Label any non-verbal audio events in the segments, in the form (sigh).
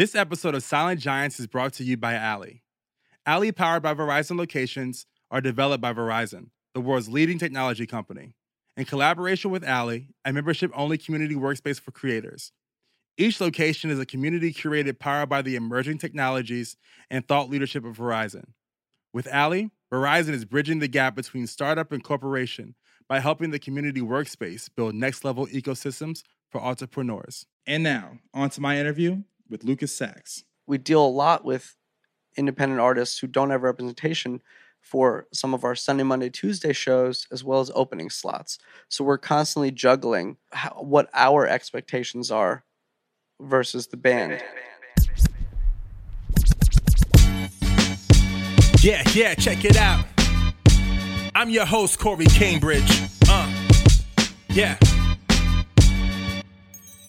This episode of Silent Giants is brought to you by Alley. Alley, powered by Verizon locations, are developed by Verizon, the world's leading technology company. In collaboration with Alley, a membership only community workspace for creators. Each location is a community curated powered by the emerging technologies and thought leadership of Verizon. With Alley, Verizon is bridging the gap between startup and corporation by helping the community workspace build next level ecosystems for entrepreneurs. And now, on to my interview with Lucas Sachs. we deal a lot with independent artists who don't have representation for some of our Sunday, Monday, Tuesday shows, as well as opening slots. So we're constantly juggling how, what our expectations are versus the band. Yeah, yeah, check it out. I'm your host, Corey Cambridge. Uh, yeah.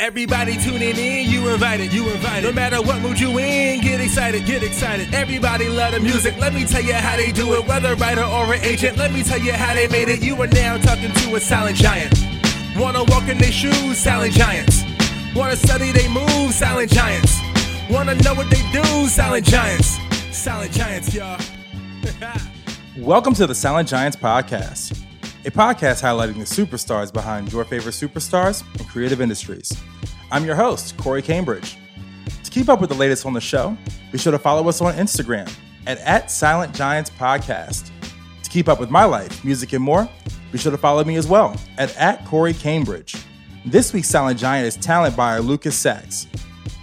Everybody tuning in, you invited, you invited. No matter what mood you in, get excited, get excited. Everybody love the music. Let me tell you how they do it. Whether writer or an agent, let me tell you how they made it. You are now talking to a silent giant. Wanna walk in their shoes, silent giants. Wanna study they moves, silent giants. Wanna know what they do, silent giants. Silent giants, y'all. (laughs) Welcome to the Silent Giants Podcast, a podcast highlighting the superstars behind your favorite superstars and creative industries. I'm your host, Corey Cambridge. To keep up with the latest on the show, be sure to follow us on Instagram at, at Silent Giants Podcast. To keep up with my life, music, and more, be sure to follow me as well at, at Corey Cambridge. This week's Silent Giant is talent buyer Lucas Sachs.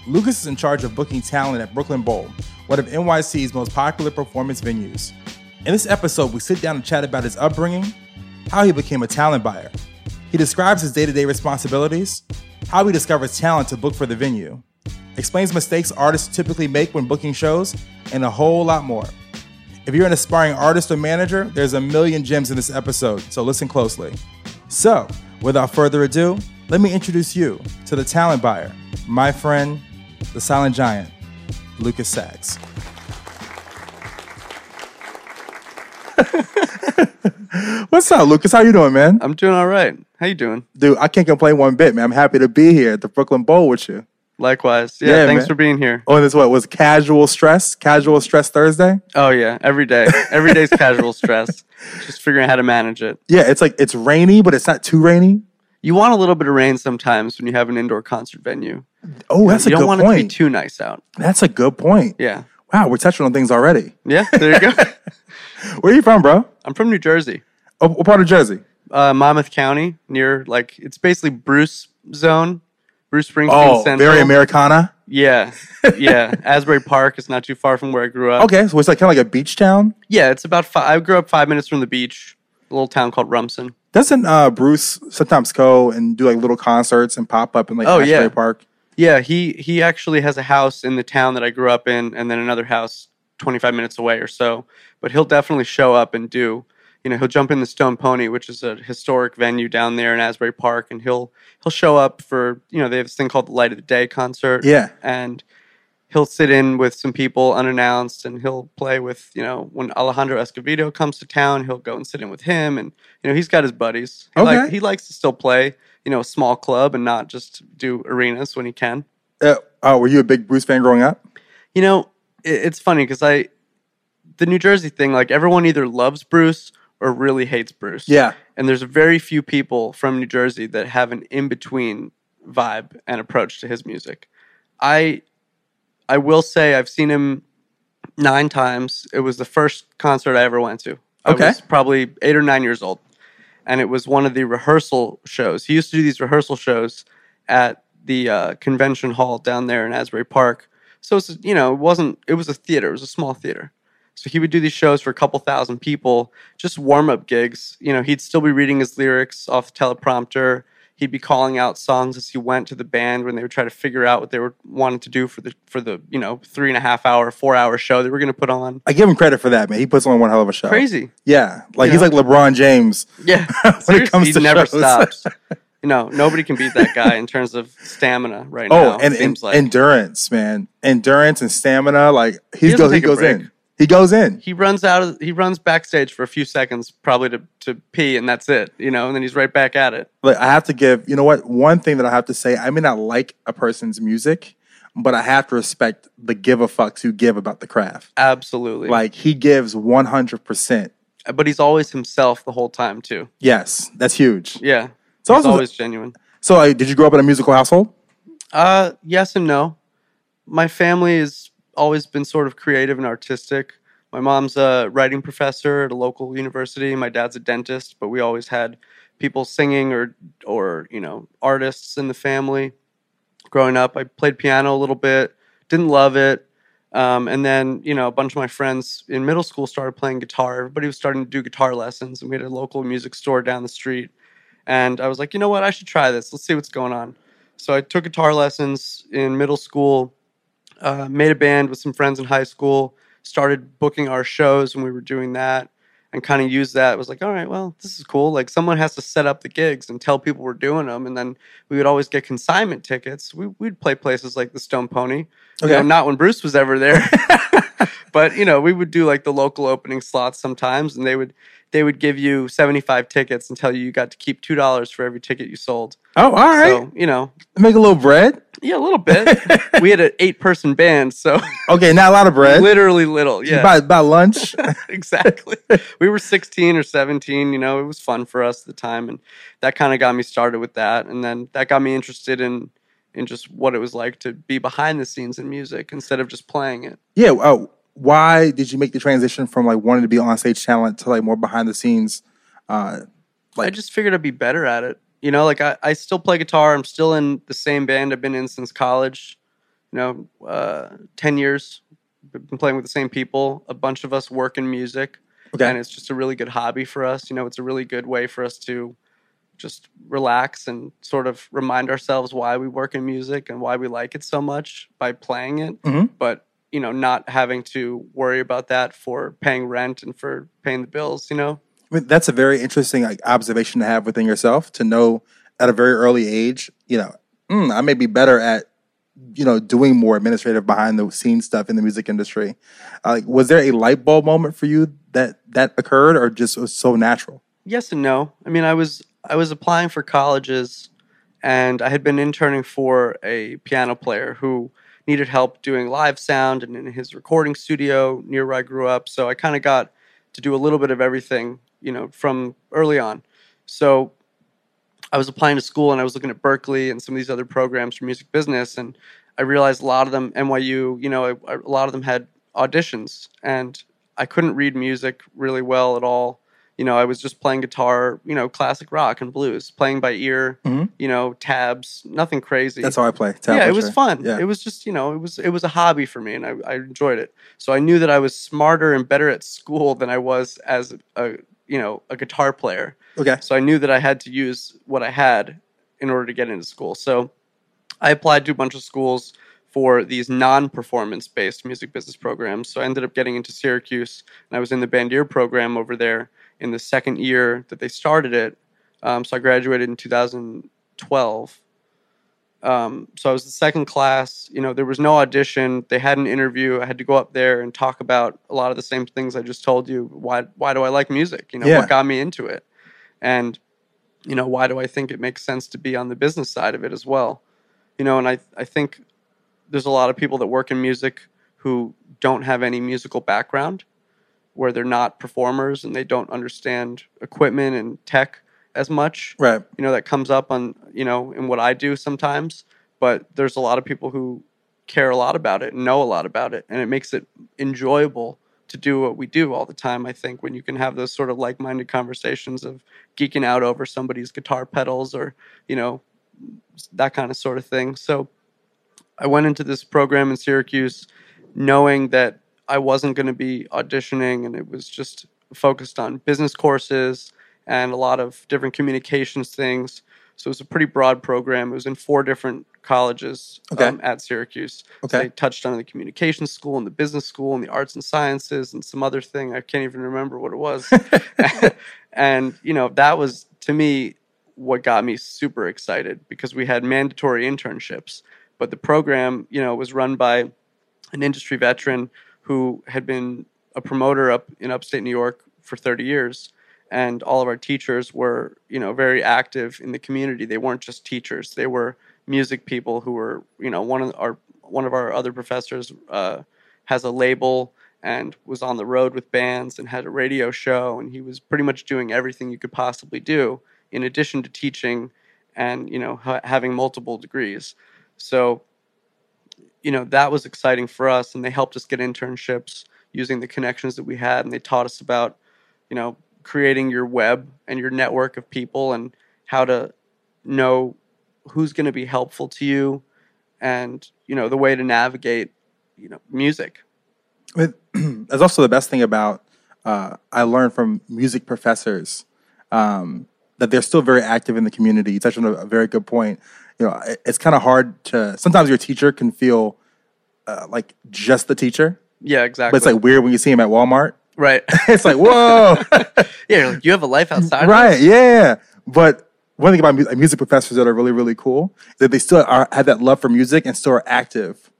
Lucas is in charge of booking talent at Brooklyn Bowl, one of NYC's most popular performance venues. In this episode, we sit down and chat about his upbringing, how he became a talent buyer. He describes his day to day responsibilities, how he discovers talent to book for the venue, explains mistakes artists typically make when booking shows, and a whole lot more. If you're an aspiring artist or manager, there's a million gems in this episode, so listen closely. So, without further ado, let me introduce you to the talent buyer, my friend, the silent giant, Lucas Sachs. (laughs) What's up, Lucas? How you doing, man? I'm doing all right. How you doing? Dude, I can't complain one bit, man. I'm happy to be here at the Brooklyn Bowl with you. Likewise. Yeah, Yeah, thanks man. for being here. Oh, and this what was casual stress? Casual stress Thursday? Oh yeah, every day. Every day's (laughs) casual stress. Just figuring out how to manage it. Yeah, it's like it's rainy, but it's not too rainy. You want a little bit of rain sometimes when you have an indoor concert venue. Oh, that's you a good point. You don't want it to be too nice out. that's a good point. Yeah. Wow, we're touching on things already. Yeah, there you go. (laughs) Where are you from, bro? I'm from New Jersey. Oh, what part of Jersey? Uh, Monmouth County, near like it's basically Bruce Zone, Bruce Springsteen Oh, Central. very Americana. Yeah, (laughs) yeah. Asbury Park is not too far from where I grew up. Okay, so it's like kind of like a beach town. Yeah, it's about. Five, I grew up five minutes from the beach, a little town called Rumson. Doesn't uh, Bruce sometimes go and do like little concerts and pop up in like Oh, Asbury yeah. Park? Yeah, he he actually has a house in the town that I grew up in, and then another house 25 minutes away or so. But he'll definitely show up and do. You know, he'll jump in the Stone Pony, which is a historic venue down there in Asbury Park, and he'll he'll show up for you know they have this thing called the Light of the Day concert. Yeah. and he'll sit in with some people unannounced, and he'll play with you know when Alejandro Escovedo comes to town, he'll go and sit in with him, and you know he's got his buddies. He, like, Okay. he likes to still play you know a small club and not just do arenas when he can. Uh, oh, were you a big Bruce fan growing up? You know, it, it's funny because I, the New Jersey thing, like everyone either loves Bruce or really hates Bruce. Yeah. And there's very few people from New Jersey that have an in between vibe and approach to his music. I, I will say I've seen him nine times. It was the first concert I ever went to. Okay. I was probably eight or nine years old. And it was one of the rehearsal shows. He used to do these rehearsal shows at the uh, convention hall down there in Asbury Park. So it's you know, it wasn't it was a theater, it was a small theater. So he would do these shows for a couple thousand people, just warm up gigs. You know, he'd still be reading his lyrics off the teleprompter. he'd be calling out songs as he went to the band when they would try to figure out what they were wanting to do for the for the you know three and a half hour, four hour show they were going to put on. I give him credit for that, man. He puts on one hell of a show. Crazy, Yeah, like You he's know? like LeBron James. (laughs) yeah. (laughs) When it comes he to never shows. stops. (laughs) You know, nobody can beat that guy in terms of stamina right Oh, now. and, and like endurance, man. Endurance and stamina. Like he goes, he goes in. He goes in. he runs out of he runs backstage for a few seconds probably to, to pee and that's it you know and then he's right back at it Like I have to give. You know what? One thing that I have to say. I may not like a person's music, but I have to respect the give a fucks who give about the craft. absolutely Like he gives one hundred percent. but he's always himself the whole time too Yes, that's huge. yeah So he's also, always genuine so like, did you grow up in a musical household? uh yes and no my family has always been sort of creative and artistic. My mom's a writing professor at a local university. My dad's a dentist but we always had people singing or or you know artists in the family. Growing up i played piano a little bit didn't love it. Um, and then you know a bunch of my friends in middle school started playing guitar. Everybody was starting to do guitar lessons and we had a local music store down the street. And i was like you know what? I should try this. Let's see what's going on. So i took guitar lessons in middle school uh, made a band with some friends in high school started booking our shows when we were doing that and kind of used that. It was like, all right, well, this is cool. Like someone has to set up the gigs and tell people we're doing them, and then we would always get consignment tickets. We, we'd play places like the Stone Pony. You know, Okay. not when Bruce was ever there, (laughs) (laughs) but you know, we would do like the local opening slots sometimes, and they would they would give you seventy five tickets and tell you you got to keep two dollars for every ticket you sold. Oh, all right. So you know, Make a little bread. Yeah, a little bit. (laughs) we had an eight person band, so (laughs) Okay, not a lot of bread. literally little. Yeah, By, by lunch. (laughs) exactly. we were 16 or 17, you know, it was fun for us at the time and that kind of got me started with that and then that got me interested in in just what it was like to be behind the scenes in music instead of just playing it. yeah. Oh, why did you make the transition from like wanting to be on stage talent to like more behind the scenes? Uh, I just figured I'd be better at it. You know, like I, I still play guitar. I'm still in the same band I've been in since college. You know, uh, 10 years. Been playing with the same people. A bunch of us work in music. okay. and it's just a really good hobby for us. You know, it's a really good way for us to just relax and sort of remind ourselves why we work in music and why we like it so much by playing it. Mhm. But you know, not having to worry about that for paying rent and for paying the bills. You know, I mean, that's a very interesting like observation to have within yourself to know at a very early age. You know, mm, I may be better at you know doing more administrative behind the scenes stuff in the music industry. Uh, was there a light bulb moment for you that that occurred, or just was so natural? yes and no. I mean, I was I was applying for colleges, and I had been interning for a piano player who needed help doing live sound and in his recording studio near where I grew up. So I kind of got to do a little bit of everything, you know, from early on. So I was applying to school and I was looking at Berklee and some of these other programs for music business, and I realized a lot of them, NYU, you know, a, a lot of them had auditions, and I couldn't read music really well at all. You know, I was just playing guitar, you know, classic rock and blues, playing by ear, Mhm. you know, tabs, nothing crazy That's how I play. yeah, it was fun. Yeah. It was just you know it was it was a hobby for me, and I, I enjoyed it. So I knew that I was smarter and better at school than I was as a you know a guitar player. okay. So I knew that I had to use what I had in order to get into school. So I applied to a bunch of schools for these non-performance based music business programs. So I ended up getting into Syracuse, and I was in the Bandier program over there in the second year that they started it. Um, so I graduated in 2012. Um, so I was the second class. You know, there was no audition. They had an interview. I had to go up there and talk about a lot of the same things I just told you. Why why do I like music? You know, Yeah. what got me into it? And you know, why do I think it makes sense to be on the business side of it as well? You know, and I I think there's a lot of people that work in music who don't have any musical background, where they're not performers and they don't understand equipment and tech as much Right. you know that comes up on you know in what I do sometimes but there's a lot of people who care a lot about it and know a lot about it and it makes it enjoyable to do what we do all the time I think when you can have those sort of like-minded conversations of geeking out over somebody's guitar pedals or you know that kind of sort of thing so I went into this program in Syracuse knowing that I wasn't going to be auditioning and it was just focused on business courses and a lot of different communications things. So it was a pretty broad program. It was in four different colleges Okay. um, at Syracuse. So Okay. they touched on the communications school and the business school and the arts and sciences and some other thing. I can't even remember what it was. (laughs) and, you know, that was to me what got me super excited because we had mandatory internships. But the program, you know, was run by an industry veteran who had been a promoter up in upstate New York for 30 years. And all of our teachers were, you know, very active in the community. They weren't just teachers; they were music people who were, you know, one of our one of our other professors uh, has a label and was on the road with bands and had a radio show, and he was pretty much doing everything you could possibly do in addition to teaching and you know ha- having multiple degrees. So you know that was exciting for us and they helped us get internships using the connections that we had and they taught us about you know creating your web and your network of people and how to know who's going to be helpful to you and you know the way to navigate you know music (clears throat) that's also the best thing about uh, I learned from music professors um, that they're still very active in the community. You touched on a, a very good point. You know, it- it's kind of hard to sometimes your teacher can feel uh, like just the teacher, yeah exactly but exactly it's like weird when you see him at Walmart. Right (laughs) it's like whoa, (laughs) yeah like, you have a life outside of right? Yeah, but one thing about mu- music professors that are really really cool is that they still are have that love for music and still are active.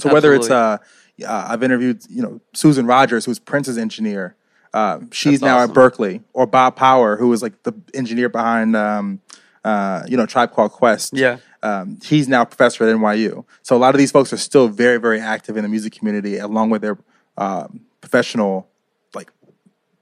So whether it's uh, uh, I've interviewed you know Susan Rogers, who's Prince's engineer. Uh, she's That's now awesome. at Berklee, or Bob Power, who was like the engineer behind um, uh, you know Tribe Called Quest. Yeah. um, he's now a professor at NYU. So a lot of these folks are still very very active in the music community, along with their um, professional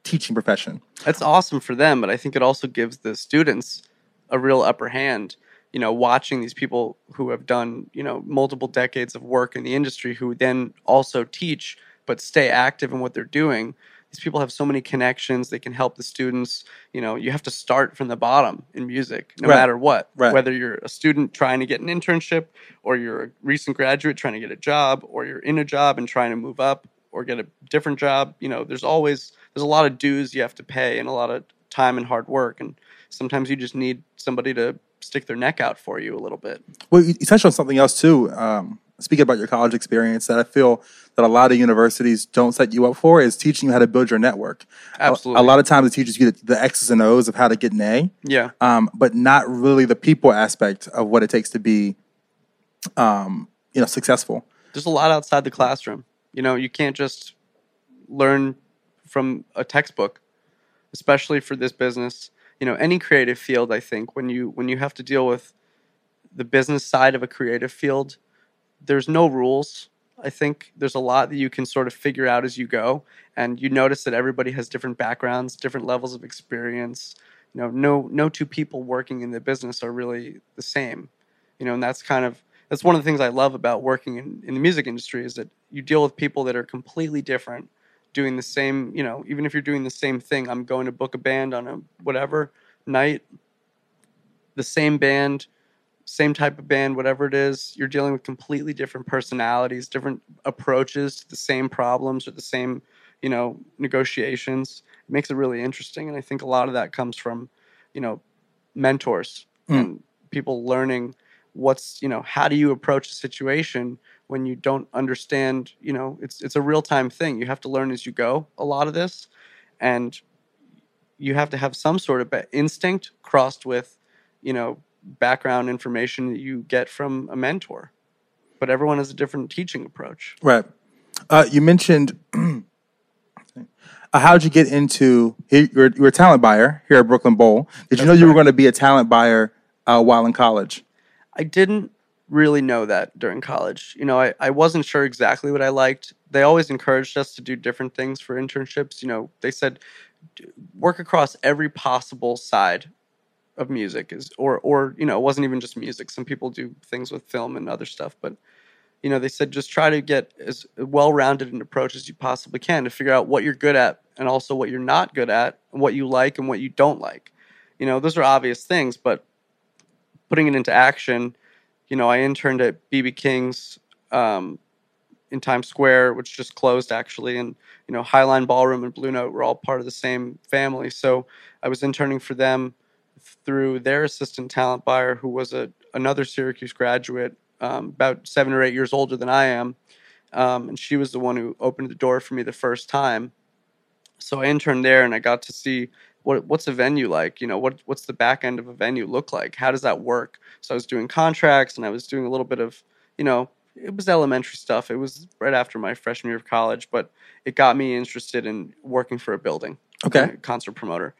teaching profession. that's awesome for them but i think it also gives the students a real upper hand you know watching these people who have done you know multiple decades of work in the industry who then also teach but stay active in what they're doing these people have so many connections they can help the students you know you have to start from the bottom in music no Right. matter what Right. whether you're a student trying to get an internship or you're a recent graduate trying to get a job or you're in a job and trying to move up or get a different job you know there's always there's a lot of dues you have to pay and a lot of time and hard work and sometimes you just need somebody to stick their neck out for you a little bit Well, you, touched on something else too. Um, speaking about your college experience, that I feel that a lot of universities don't set you up for is teaching you how to build your network. A- Absolutely. A, lot of times it teaches you the, the X's and O's of how to get an A, yeah um, but not really the people aspect of what it takes to be, um, you know, successful. there's a lot outside the classroom. You know, you can't just learn from a textbook, especially for this business. You know, any creative field, I think, when you when you have to deal with the business side of a creative field, there's no rules. I think there's a lot that you can sort of figure out as you go, and you notice that everybody has different backgrounds, different levels of experience. You know, no no two people working in the business are really the same. You know, and that's kind of that's one of the things I love about working in, in the music industry is that you deal with people that are completely different, doing the same. You know, even if you're doing the same thing, I'm going to book a band on a whatever night. The same band, same type of band, whatever it is, you're dealing with completely different personalities, different approaches to the same problems or the same, you know, negotiations. It makes it really interesting, and I think a lot of that comes from, you know, mentors Mm. and people learning what's you know how do you approach a situation when you don't understand you know it's it's a real time thing you have to learn as you go a lot of this and you have to have some sort of instinct crossed with you know background information that you get from a mentor but everyone has a different teaching approach Right. Uh, you mentioned (clears throat) uh, how'd you get into you're, you were a talent buyer here at Brooklyn Bowl. Did you know you were going to be a talent buyer uh, while in college? I didn't really know that during college. You know, I, I wasn't sure exactly what I liked. They always encouraged us to do different things for internships. You know, they said work across every possible side of music is or or you know, it wasn't even just music. Some people do things with film and other stuff, but you know, they said just try to get as well-rounded an approach as you possibly can to figure out what you're good at and also what you're not good at, what you like and what you don't like. You know, those are obvious things, but putting it into action, you know, I interned at BB King's um, in Times Square, which just closed actually, and you know, Highline Ballroom and Blue Note were all part of the same family. So I was interning for them through their assistant talent buyer, who was a another Syracuse graduate, um, about seven or eight years older than I am, um, and she was the one who opened the door for me the first time. So I interned there, and I got to see what what's a venue like. You know, what what's the back end of a venue look like? How does that work? So I was doing contracts, and I was doing a little bit of, you know, it was elementary stuff. It was right after my freshman year of college, but it got me interested in working for a building. Okay. a concert promoter.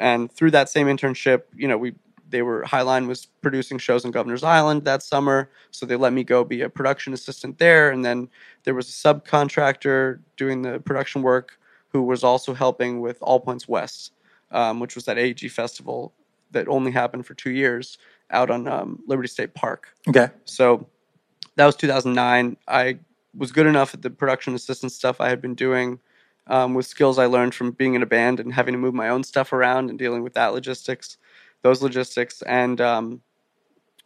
And through that same internship, you know, we they were Highline was producing shows on Governor's Island that summer, so they let me go be a production assistant there. And then there was a subcontractor doing the production work who was also helping with All Points West, um, which was that AEG festival that only happened for two years out on um, Liberty State Park. Okay. So that was 2009. I was good enough at the production assistant stuff I had been doing um, with skills I learned from being in a band and having to move my own stuff around and dealing with that logistics, those logistics, and um,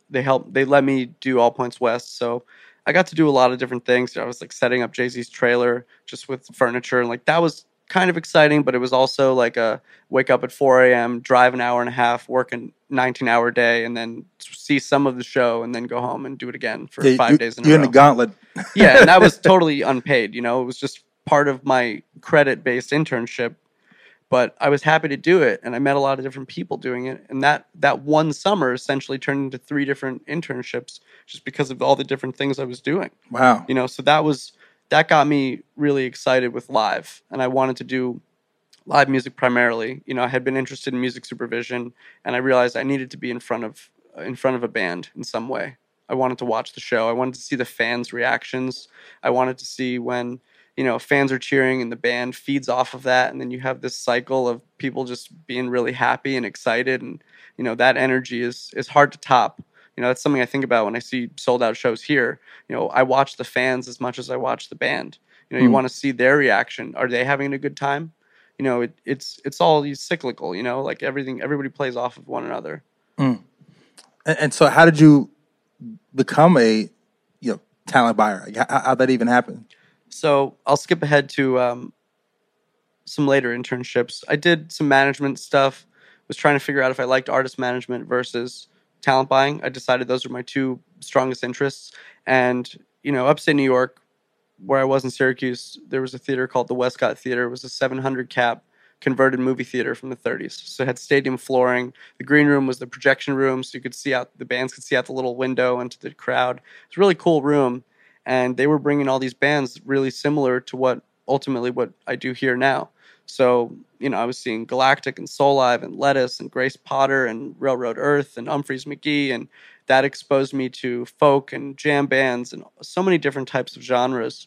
they helped. They let me do All Points West, so I got to do a lot of different things. I was like setting up Jay Z's trailer just with furniture, and like that was kind of exciting, but it was also like a wake up at 4 a.m., drive an hour and a half, work a 19 hour day, and then see some of the show, and then go home and do it again for Yeah, five you, days in You're a in row the gauntlet. yeah, and that was (laughs) totally unpaid. You know, it was just part of my credit based internship. But I was happy to do it, and I met a lot of different people doing it. And that that one summer essentially turned into three different internships, just because of all the different things I was doing. Wow. You know, so that was that got me really excited with live, and I wanted to do live music primarily. You know, I had been interested in music supervision, and I realized I needed to be in front of in front of a band in some way. I wanted to watch the show. I wanted to see the fans' reactions. I wanted to see when you know fans are cheering and the band feeds off of that, and then you have this cycle of people just being really happy and excited, and you know that energy is is hard to top. You know, that's something I think about when I see sold out shows here. You know, I watch the fans as much as I watch the band. You know, you Hmm. want to see their reaction. Are they having a good time? You know, it, it's it's all cyclical. You know, like everything, everybody plays off of one another. And, and so, how did you become a you know talent buyer? Like, how, how'd that even happen? So I'll skip ahead to um, some later internships. I did some management stuff. Was trying to figure out if I liked artist management versus talent buying. I decided those are my two strongest interests. And you know, upstate New York, where I was in Syracuse, there was a theater called the Westcott Theater. It was a 700 cap converted movie theater from the 30s. So it had stadium flooring. The green room was the projection room, so you could see out the bands could see out the little window into the crowd. It's a really cool room, and they were bringing all these bands really similar to what ultimately what I do here now. So you know, I was seeing Galactic and Soulive and Lettuce and Grace Potter and Railroad Earth and Umphrey's McGee, and that exposed me to folk and jam bands and so many different types of genres.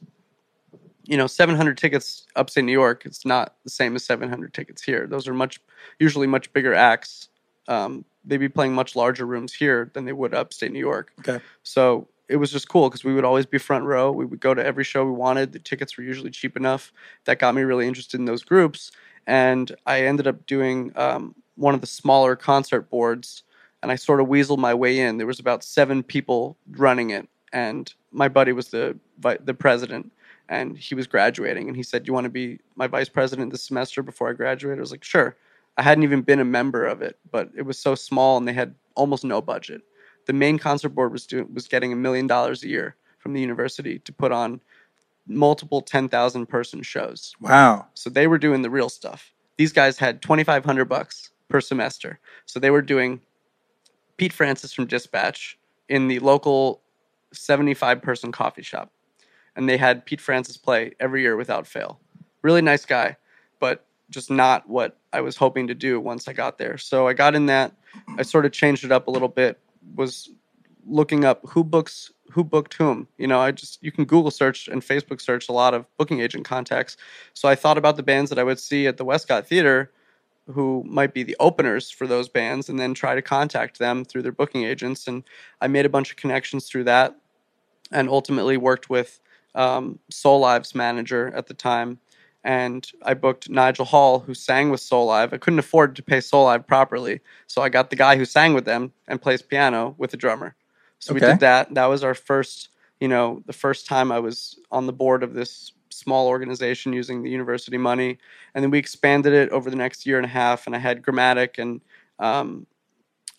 You know 700 tickets upstate new york it's not the same as 700 tickets here. Those are much usually much bigger acts. Um, they'd be playing much larger rooms here than they would upstate new york. Okay. so it was just cool because we would always be front row. We would go to every show we wanted. The tickets were usually cheap enough. That got me really interested in those groups and i ended up doing um, one of the smaller concert boards and i sort of weaseled my way in. There was about seven people running it and my buddy was the the president and he was graduating and he said you want to be my vice president this semester before i graduate? I was like sure. I hadn't even been a member of it but it was so small and they had almost no budget. The main concert board was doing was getting a million dollars a year from the university to put on multiple 10,000 person shows Wow. so they were doing the real stuff. These guys had 2500 bucks per semester. So they were doing Pete Francis from Dispatch in the local 75 person coffee shop. And they had Pete Francis play every year without fail. Really nice guy, but just not what I was hoping to do once I got there. So I got in that. I sort of changed it up a little bit. Was looking up who books who booked whom. You know, I just you can Google search and Facebook search a lot of booking agent contacts. So I thought about the bands that I would see at the Westcott Theater who might be the openers for those bands and then try to contact them through their booking agents. And I made a bunch of connections through that and ultimately worked with um, Soulive's manager at the time. And I booked Nigel Hall, who sang with Soulive. I couldn't afford to pay Soulive properly. So I got the guy who sang with them and plays piano with a drummer. So we did that. That was our first, you know, the first time I was on the board of this small organization using the university money. And then we expanded it over the next year and a half. And I had Gramatik and um,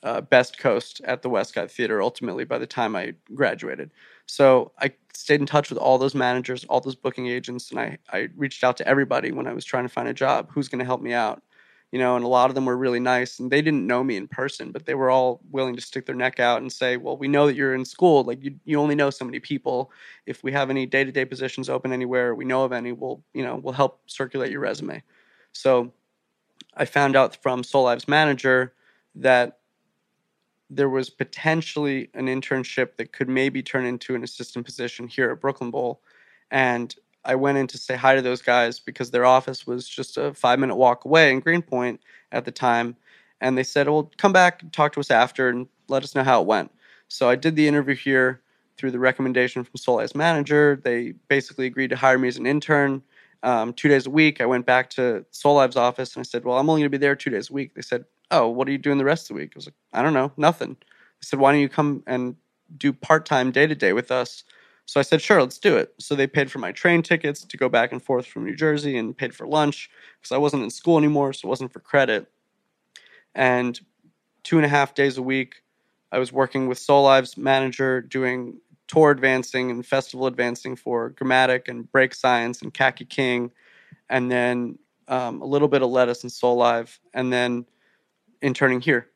uh, Best Coast at the Westcott Theater ultimately by the time I graduated. So I stayed in touch with all those managers, all those booking agents, and I, I reached out to everybody when I was trying to find a job who's going to help me out. You know, and a lot of them were really nice and they didn't know me in person, but they were all willing to stick their neck out and say, Well, we know that you're in school. Like you, you only know so many people. If we have any day to day positions open anywhere, we know of any, we'll, you know, we'll help circulate your resume. So I found out from Soulive's manager that there was potentially an internship that could maybe turn into an assistant position here at Brooklyn Bowl. And I went in to say hi to those guys because their office was just a five minute walk away in Greenpoint at the time. And they said, well, come back and talk to us after and let us know how it went. So I did the interview here through the recommendation from Soulive's manager. They basically agreed to hire me as an intern um, two days a week. I went back to Soul office and I said, well, I'm only going to be there two days a week. They said, oh, what are you doing the rest of the week? I was like, I don't know, nothing. They said, why don't you come and do part time day to day with us? So I said, sure, let's do it. So they paid for my train tickets to go back and forth from New Jersey and paid for lunch because I wasn't in school anymore, so it wasn't for credit. And two and a half days a week, I was working with Soulive's manager doing tour advancing and festival advancing for Gramatik and Break Science and Kaki King, and then um, a little bit of Lettuce and Soulive, and then interning here.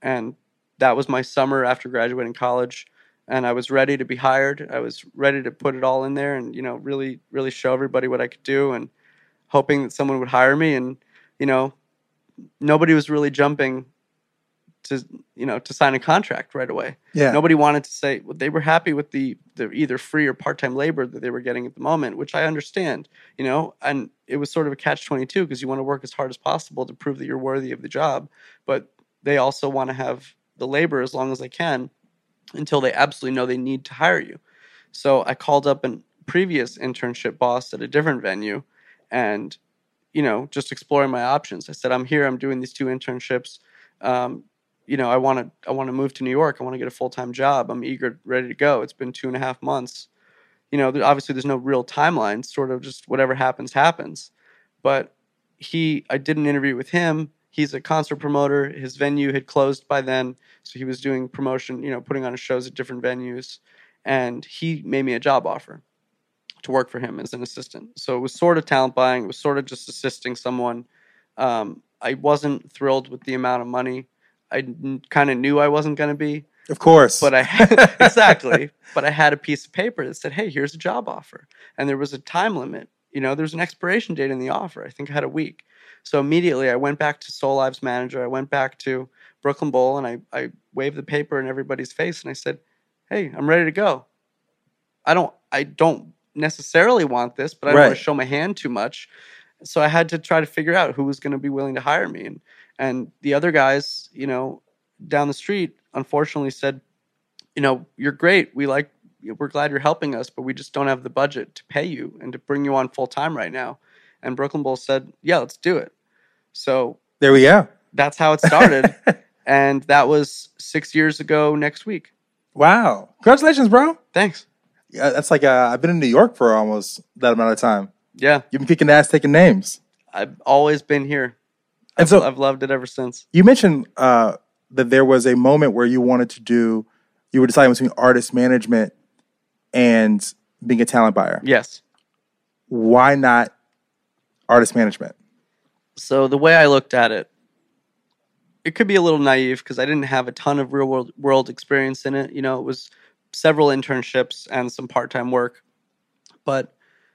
And that was my summer after graduating college. And I was ready to be hired. I was ready to put it all in there and, you know, really, really show everybody what I could do and hoping that someone would hire me. And, you know, nobody was really jumping to, you know, to sign a contract right away. Yeah. Nobody wanted to say well, they were happy with the, the either free or part time labor that they were getting at the moment, which I understand, you know, and it was sort of a catch 22 because you want to work as hard as possible to prove that you're worthy of the job. But they also want to have the labor as long as they can until they absolutely know they need to hire you. So I called up a previous internship boss at a different venue and, you know, just exploring my options. I said, I'm here, I'm doing these two internships. Um, you know, I want to I want to move to New York. I want to get a full time job. I'm eager, ready to go. It's been two and a half months. You know, obviously there's no real timeline. Sort of just whatever happens, happens. But he, I did an interview with him. He's a concert promoter. His venue had closed by then, so he was doing promotion. You know, putting on shows at different venues, and he made me a job offer to work for him as an assistant. So it was sort of talent buying. It was sort of just assisting someone. Um, I wasn't thrilled with the amount of money I kind of knew I wasn't going to be. Of course. But I (laughs) exactly. But I had a piece of paper that said, "Hey, here's a job offer," and there was a time limit. You know, there's an expiration date in the offer. I think I had a week. So immediately I went back to Soulive's manager. I went back to Brooklyn Bowl and I, I waved the paper in everybody's face and I said, Hey, I'm ready to go. I don't I don't necessarily want this, but I don't want to show my hand too much. So I had to try to figure out who was going to be willing to hire me. And and the other guys, you know, down the street, unfortunately said, you know, you're great. We like, we're glad you're helping us, but we just don't have the budget to pay you and to bring you on full time right now. And Brooklyn Bowl said, yeah, let's do it. So there we go. that's how it started. (laughs) and that was six years ago next week. Wow. Congratulations, bro. Thanks. Yeah, that's like uh, I've been in New York for almost that amount of time. Yeah, You've been kicking ass, taking names. I've always been here. And I've, so I've loved it ever since. you mentioned uh, that there was a moment where you wanted to do, you were deciding between artist management and being a talent buyer. Yes. Why not artist management? So the way I looked at it, it could be a little naive because I didn't have a ton of real world world experience in it. You know, it was several internships and some part time work, but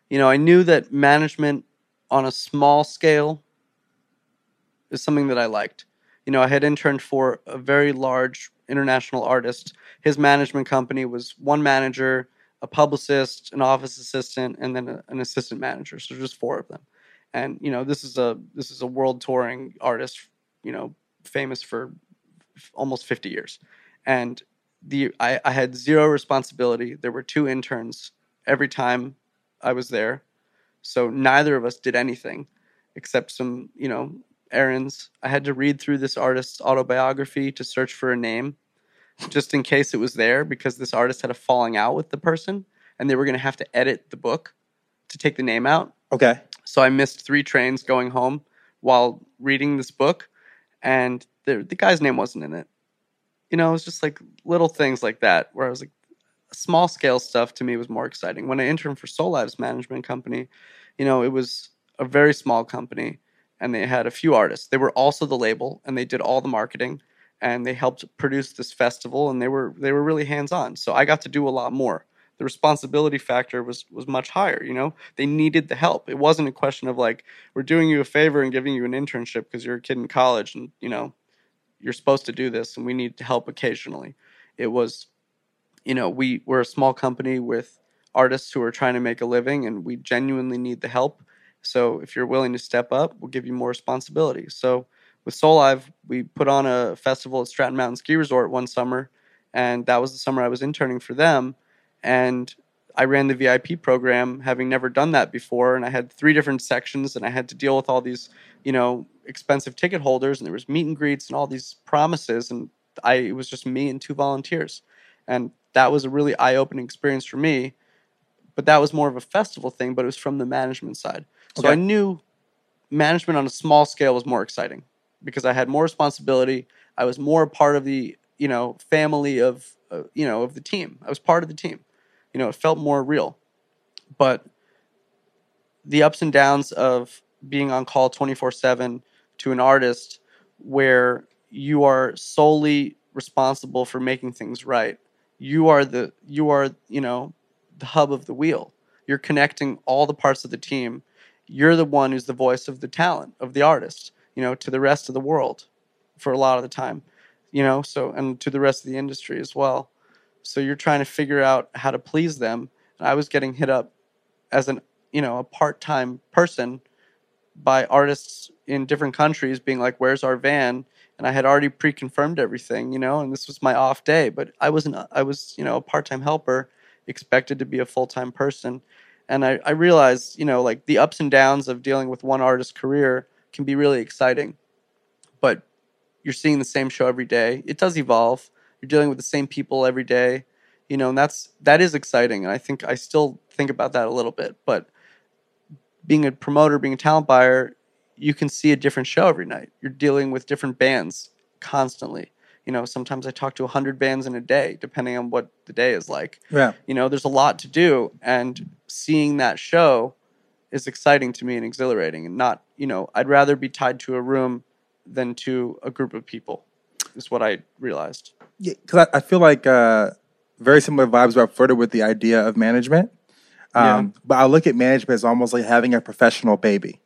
you know, I knew that management on a small scale is something that I liked. You know, I had interned for a very large international artist. His management company was one manager, a publicist, an office assistant, and then a- an assistant manager. So just four of them. And you know, this is a this is a world touring artist. You know, famous for f- almost fifty years. And the I, I had zero responsibility. There were two interns every time I was there. So neither of us did anything except some, you know, errands. I had to read through this artist's autobiography to search for a name just in case it was there because this artist had a falling out with the person and they were going to have to edit the book to take the name out. Okay. So I missed three trains going home while reading this book and the, the guy's name wasn't in it. you know, it was just like little things like that where I was like, small scale stuff to me was more exciting. When I interned for Soulive's management company, you know, it was a very small company and they had a few artists. They were also the label and they did all the marketing and they helped produce this festival and they were they were really hands on. So I got to do a lot more. The responsibility factor was was much higher, you know. They needed the help. It wasn't a question of like we're doing you a favor and giving you an internship because you're a kid in college and, you know, you're supposed to do this and we need to help occasionally. It was you know, we we're a small company with artists who are trying to make a living and we genuinely need the help. So if you're willing to step up, we'll give you more responsibility. So with Soulive, we put on a festival at Stratton Mountain Ski Resort one summer, and that was the summer I was interning for them. And I ran the VIP program, having never done that before, and I had three different sections, and I had to deal with all these, you know, expensive ticket holders, and there was meet and greets and all these promises, and I it was just me and two volunteers, and that was a really eye-opening experience for me but that was more of a festival thing but it was from the management side so Okay. i knew management on a small scale was more exciting because i had more responsibility. I was more part of the you know family of uh, you know of the team. I was part of the team. You know it felt more real. But the ups and downs of being on call 24/7 to an artist where you are solely responsible for making things right. You are the you are you know the hub of the wheel. You're connecting all the parts of the team. You're the one who's the voice of the talent of the artist you know to the rest of the world for a lot of the time you know so and to the rest of the industry as well. So you're trying to figure out how to please them. And i was getting hit up as an you know a part-time person by artists in different countries being like where's our van? And i had already pre-confirmed everything you know and this was my off day. But i wasn't i was you know a part-time helper expected to be a full-time person. And I, I realized you know like the ups and downs of dealing with one artist's career can be really exciting but you're seeing the same show every day. It does evolve. You're dealing with the same people every day you know and that's that is exciting and i think i still think about that a little bit but being a promoter being a talent buyer you can see a different show every night. You're dealing with different bands constantly. You know sometimes i talk to 100 bands in a day depending on what the day is like. Yeah. you know there's a lot to do and seeing that show is exciting to me and exhilarating and not you know i'd rather be tied to a room than to a group of people is what i realized Yeah, because I, I feel like uh, very similar vibes are flirted with the idea of management. Um, But I look at management as almost like having a professional baby.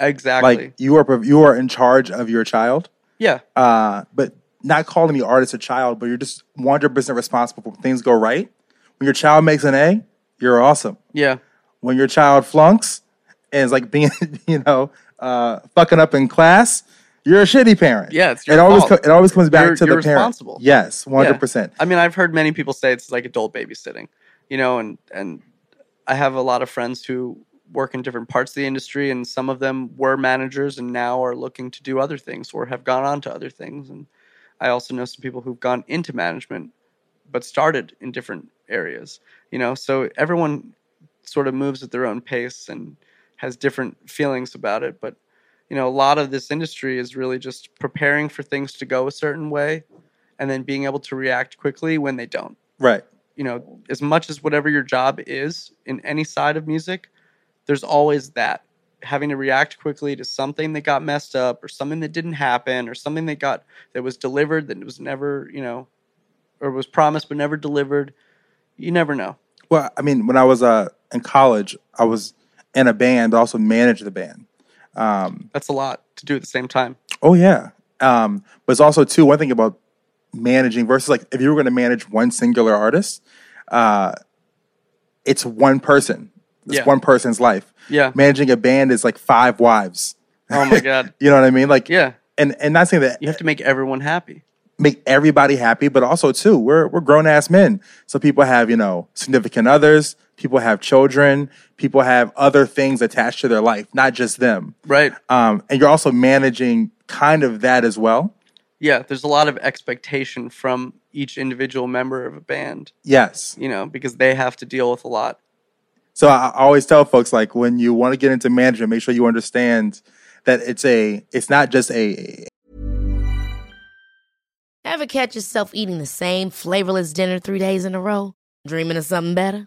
exactly Like you are you are in charge of your child, yeah uh, but not calling the artist a child, but you're just 100 percent responsible for when things go right. When your child makes an A, you're awesome. yeah When your child flunks and is like being, (laughs) you know, uh, fucking up in class, you're a shitty parent. Yeah, it's your it always co- it always comes back You're- to you're the parent. responsible. Yes, one hundred percent. I mean, I've heard many people say it's like adult babysitting, you know, and and I have a lot of friends who work in different parts of the industry, and some of them were managers and now are looking to do other things or have gone on to other things. And I also know some people who've gone into management but started in different areas, you know. So everyone sort of moves at their own pace and has different feelings about it, but you know, a lot of this industry is really just preparing for things to go a certain way and then being able to react quickly when they don't. Right. You know, as much as whatever your job is in any side of music, there's always that having to react quickly to something that got messed up or something that didn't happen or something that got that was delivered that was never, you know, or was promised but never delivered. You never know. Well, I mean, when I was uh, in college, I was in a band, also manage the band. That's a lot to do at the same time. Oh yeah. Um, but it's also too one thing about managing versus like if you were going to manage one singular artist, uh, it's one person. It's Yeah. one person's life. Yeah. Managing a band is like five wives. Oh my (laughs) god. You know what I mean? Like Yeah. And and not saying that You have to make everyone happy. make everybody happy, but also too, we're we're grown ass men. So people have, you know, significant others, people have children, people have other things attached to their life, not just them. Right. Um, and you're also managing kind of that as well. yeah, there's a lot of expectation from each individual member of a band, Yes. you know, because they have to deal with a lot. So I, I always tell folks like when you want to get into management, make sure you understand that it's a it's not just a Ever catch yourself eating the same flavorless dinner three days in a row? Dreaming of something better?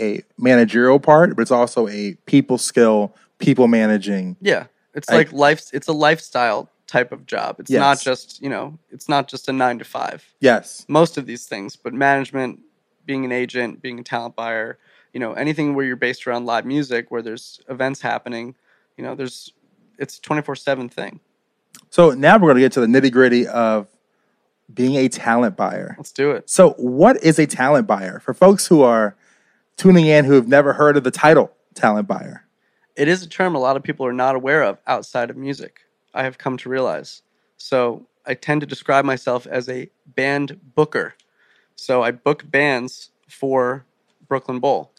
A managerial part, but it's also a people skill, people managing. Yeah, it's I- like life. It's a lifestyle type of job. It's not just you know. It's not just a nine to five. Yes. Most of these things, but management, being an agent, being a talent buyer, you know, anything where you're based around live music, where there's events happening, you know, there's it's twenty four seven thing. So now we're going to get to the nitty gritty of being a talent buyer. Let's do it. So, what is a talent buyer? For folks who are tuning in who have never heard of the title talent buyer. it is a term a lot of people are not aware of outside of music. I have come to realize. So I tend to describe myself as a band booker. So I book bands for Brooklyn Bowl.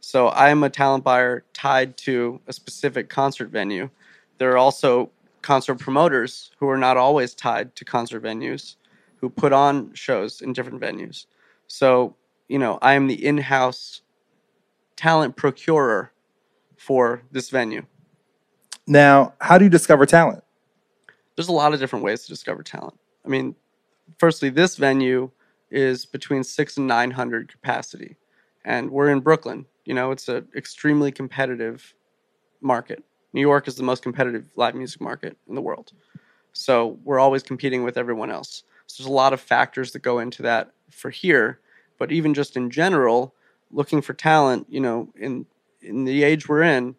So I am a talent buyer tied to a specific concert venue. There are also concert promoters who are not always tied to concert venues who put on shows in different venues. So, you know, I am the in house talent procurer for this venue. Now, how do you discover talent? There's a lot of different ways to discover talent. I mean, firstly, this venue is between six and 900 capacity, and we're in Brooklyn. You know, it's an extremely competitive market. New York is the most competitive live music market in the world. So we're always competing with everyone else. So there's a lot of factors that go into that for here, but even just in general, looking for talent, you know, in in the age we're in,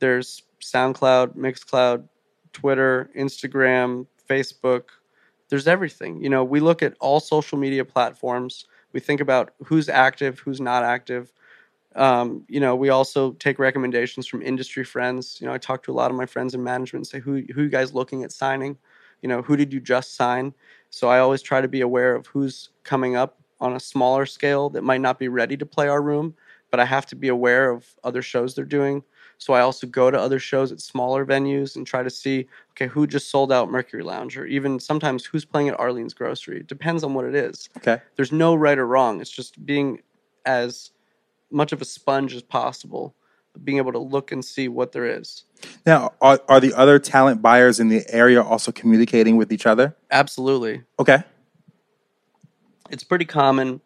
there's SoundCloud, Mixcloud, Twitter, Instagram, Facebook. There's everything. You know, we look at all social media platforms. We think about who's active, who's not active. Um, you know, we also take recommendations from industry friends. You know, I talk to a lot of my friends in management and say, who who you guys looking at signing? You know, who did you just sign? So I always try to be aware of who's coming up on a smaller scale that might not be ready to play our room, but I have to be aware of other shows they're doing. So I also go to other shows at smaller venues and try to see, okay, who just sold out Mercury Lounge, or even sometimes who's playing at Arlene's Grocery. It depends on what it is. Okay. There's no right or wrong. It's just being as much of a sponge as possible, being able to look and see what there is. Now, are, are the other talent buyers in the area also communicating with each other? Absolutely. Okay. It's pretty common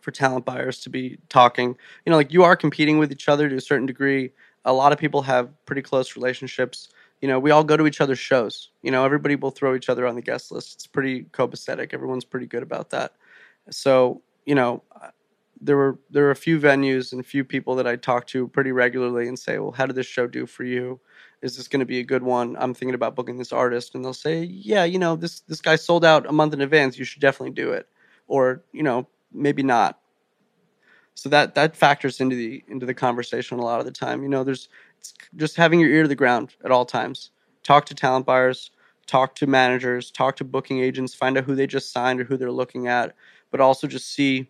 for talent buyers to be talking. You know, like you are competing with each other to a certain degree. A lot of people have pretty close relationships. You know, we all go to each other's shows. You know, everybody will throw each other on the guest list. It's pretty copacetic. Everyone's pretty good about that. So, you know, uh, there were there were a few venues and a few people that I talk to pretty regularly and say, "Well, how did this show do for you? Is this going to be a good one? I'm thinking about booking this artist." And they'll say, "Yeah, you know, this this guy sold out a month in advance. You should definitely do it." Or, you know, maybe not. So that that factors into the into the conversation a lot of the time. You know, there's it's just having your ear to the ground at all times. Talk to talent buyers, talk to managers, talk to booking agents, find out who they just signed or who they're looking at, but also just see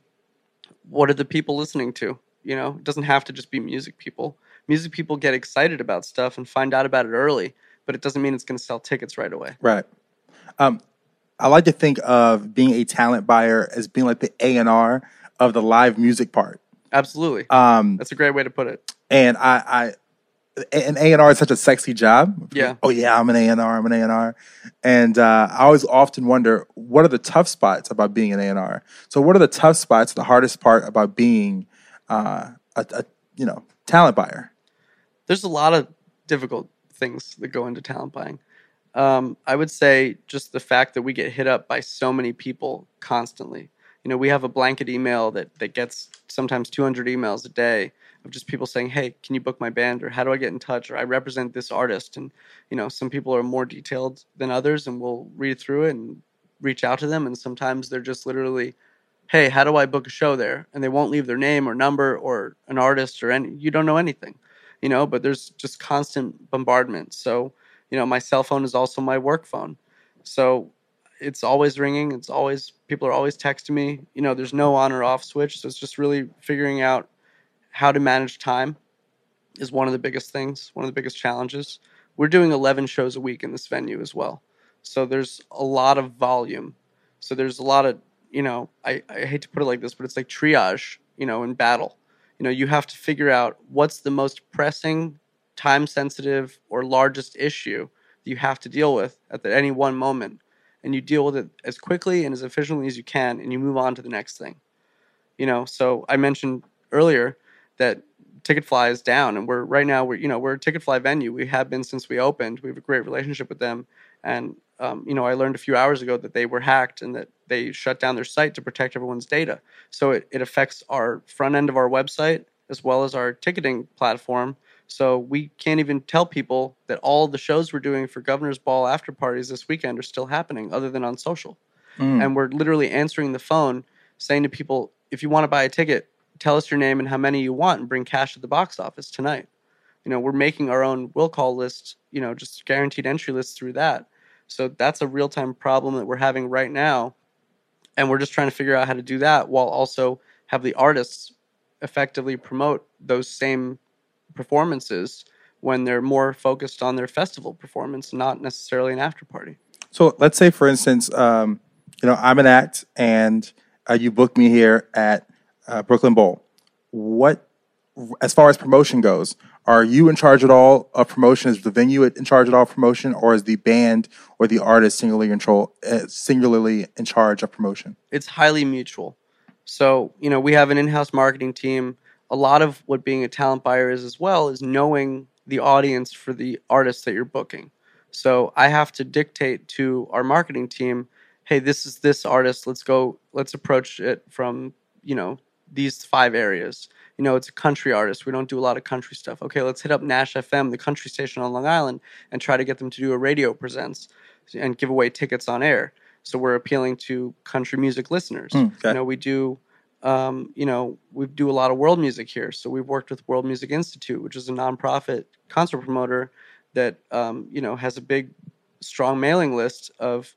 what are the people listening to. You know, it doesn't have to just be music people. Music people get excited about stuff and find out about it early, but it doesn't mean it's going to sell tickets right away. Right. Um, I like to think of being a talent buyer as being like the A and R of the live music part. Absolutely. Um, That's a great way to put it. and I, I an A and R is such a sexy job. Yeah. Oh yeah, I'm an A and R. I'm an A and R. And uh, I always often wonder what are the tough spots about being an A and R. So what are the tough spots? The hardest part about being uh, a, a you know talent buyer. there's a lot of difficult things that go into talent buying. Um, I would say just the fact that we get hit up by so many people constantly. You know, we have a blanket email that that gets sometimes 200 emails a day of just people saying, "Hey, can you book my band?" or "How do I get in touch?" or "I represent this artist." And you know, some people are more detailed than others, and we'll read through it and reach out to them. And sometimes they're just literally, "Hey, how do I book a show there?" And they won't leave their name or number or an artist or any. You don't know anything, you know. But there's just constant bombardment. So you know, my cell phone is also my work phone. So it's always ringing. It's always people are always texting me. You know, there's no on or off switch. So it's just really figuring out how to manage time is one of the biggest things, one of the biggest challenges. We're doing 11 shows a week in this venue as well. So there's a lot of volume. So there's a lot of, you know, I, I hate to put it like this, but it's like triage, you know, in battle. You know, you have to figure out what's the most pressing, time sensitive, or largest issue that you have to deal with at any one moment. And you deal with it as quickly and as efficiently as you can, and you move on to the next thing. You know, so I mentioned earlier, that Ticketfly is down, and we're right now we're you know we're a Ticketfly venue. We have been since we opened. We have a great relationship with them, and um, you know I learned a few hours ago that they were hacked and that they shut down their site to protect everyone's data. So it, it affects our front end of our website as well as our ticketing platform. So we can't even tell people that all the shows we're doing for Governor's Ball after parties this weekend are still happening, other than on social. Mm. And we're literally answering the phone, saying to people, if you want to buy a ticket, tell us your name and how many you want and bring cash to the box office tonight. You know, we're making our own will call list, you know, just guaranteed entry lists through that. So that's a real time problem that we're having right now. And we're just trying to figure out how to do that while also have the artists effectively promote those same performances when they're more focused on their festival performance, not necessarily an after party. So let's say, for instance, um, you know, I'm an act and uh, you book me here at uh, Brooklyn Bowl. What, as far as promotion goes, are you in charge at all of promotion? Is the venue in charge at all of promotion, or is the band or the artist singularly control uh, singularly in charge of promotion? It's highly mutual. So you know, we have an in-house marketing team. A lot of what being a talent buyer is as well is knowing the audience for the artists that you're booking. So I have to dictate to our marketing team, hey, this is this artist. Let's go. Let's approach it from you know these five areas. You know, it's a country artist. We don't do a lot of country stuff. Okay, let's hit up Nash FM, the country station on Long Island, and try to get them to do a radio presents and give away tickets on air. So we're appealing to country music listeners. Mm, okay. You know, we do. Um, you know, we do a lot of world music here. So we've worked with World Music Institute, which is a nonprofit concert promoter that um, you know has a big, strong mailing list of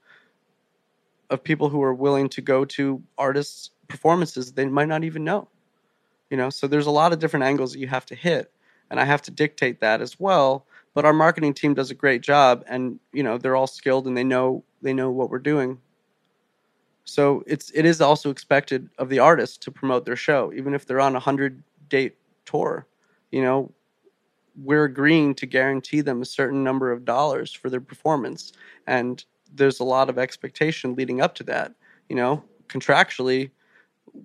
of people who are willing to go to artists' performances they might not even know. You know, so there's a lot of different angles that you have to hit, and I have to dictate that as well. But our marketing team does a great job, and you know they're all skilled and they know they know what we're doing. So it's it is also expected of the artist to promote their show, even if they're on a hundred date tour. You know, we're agreeing to guarantee them a certain number of dollars for their performance, and there's a lot of expectation leading up to that. You know, contractually,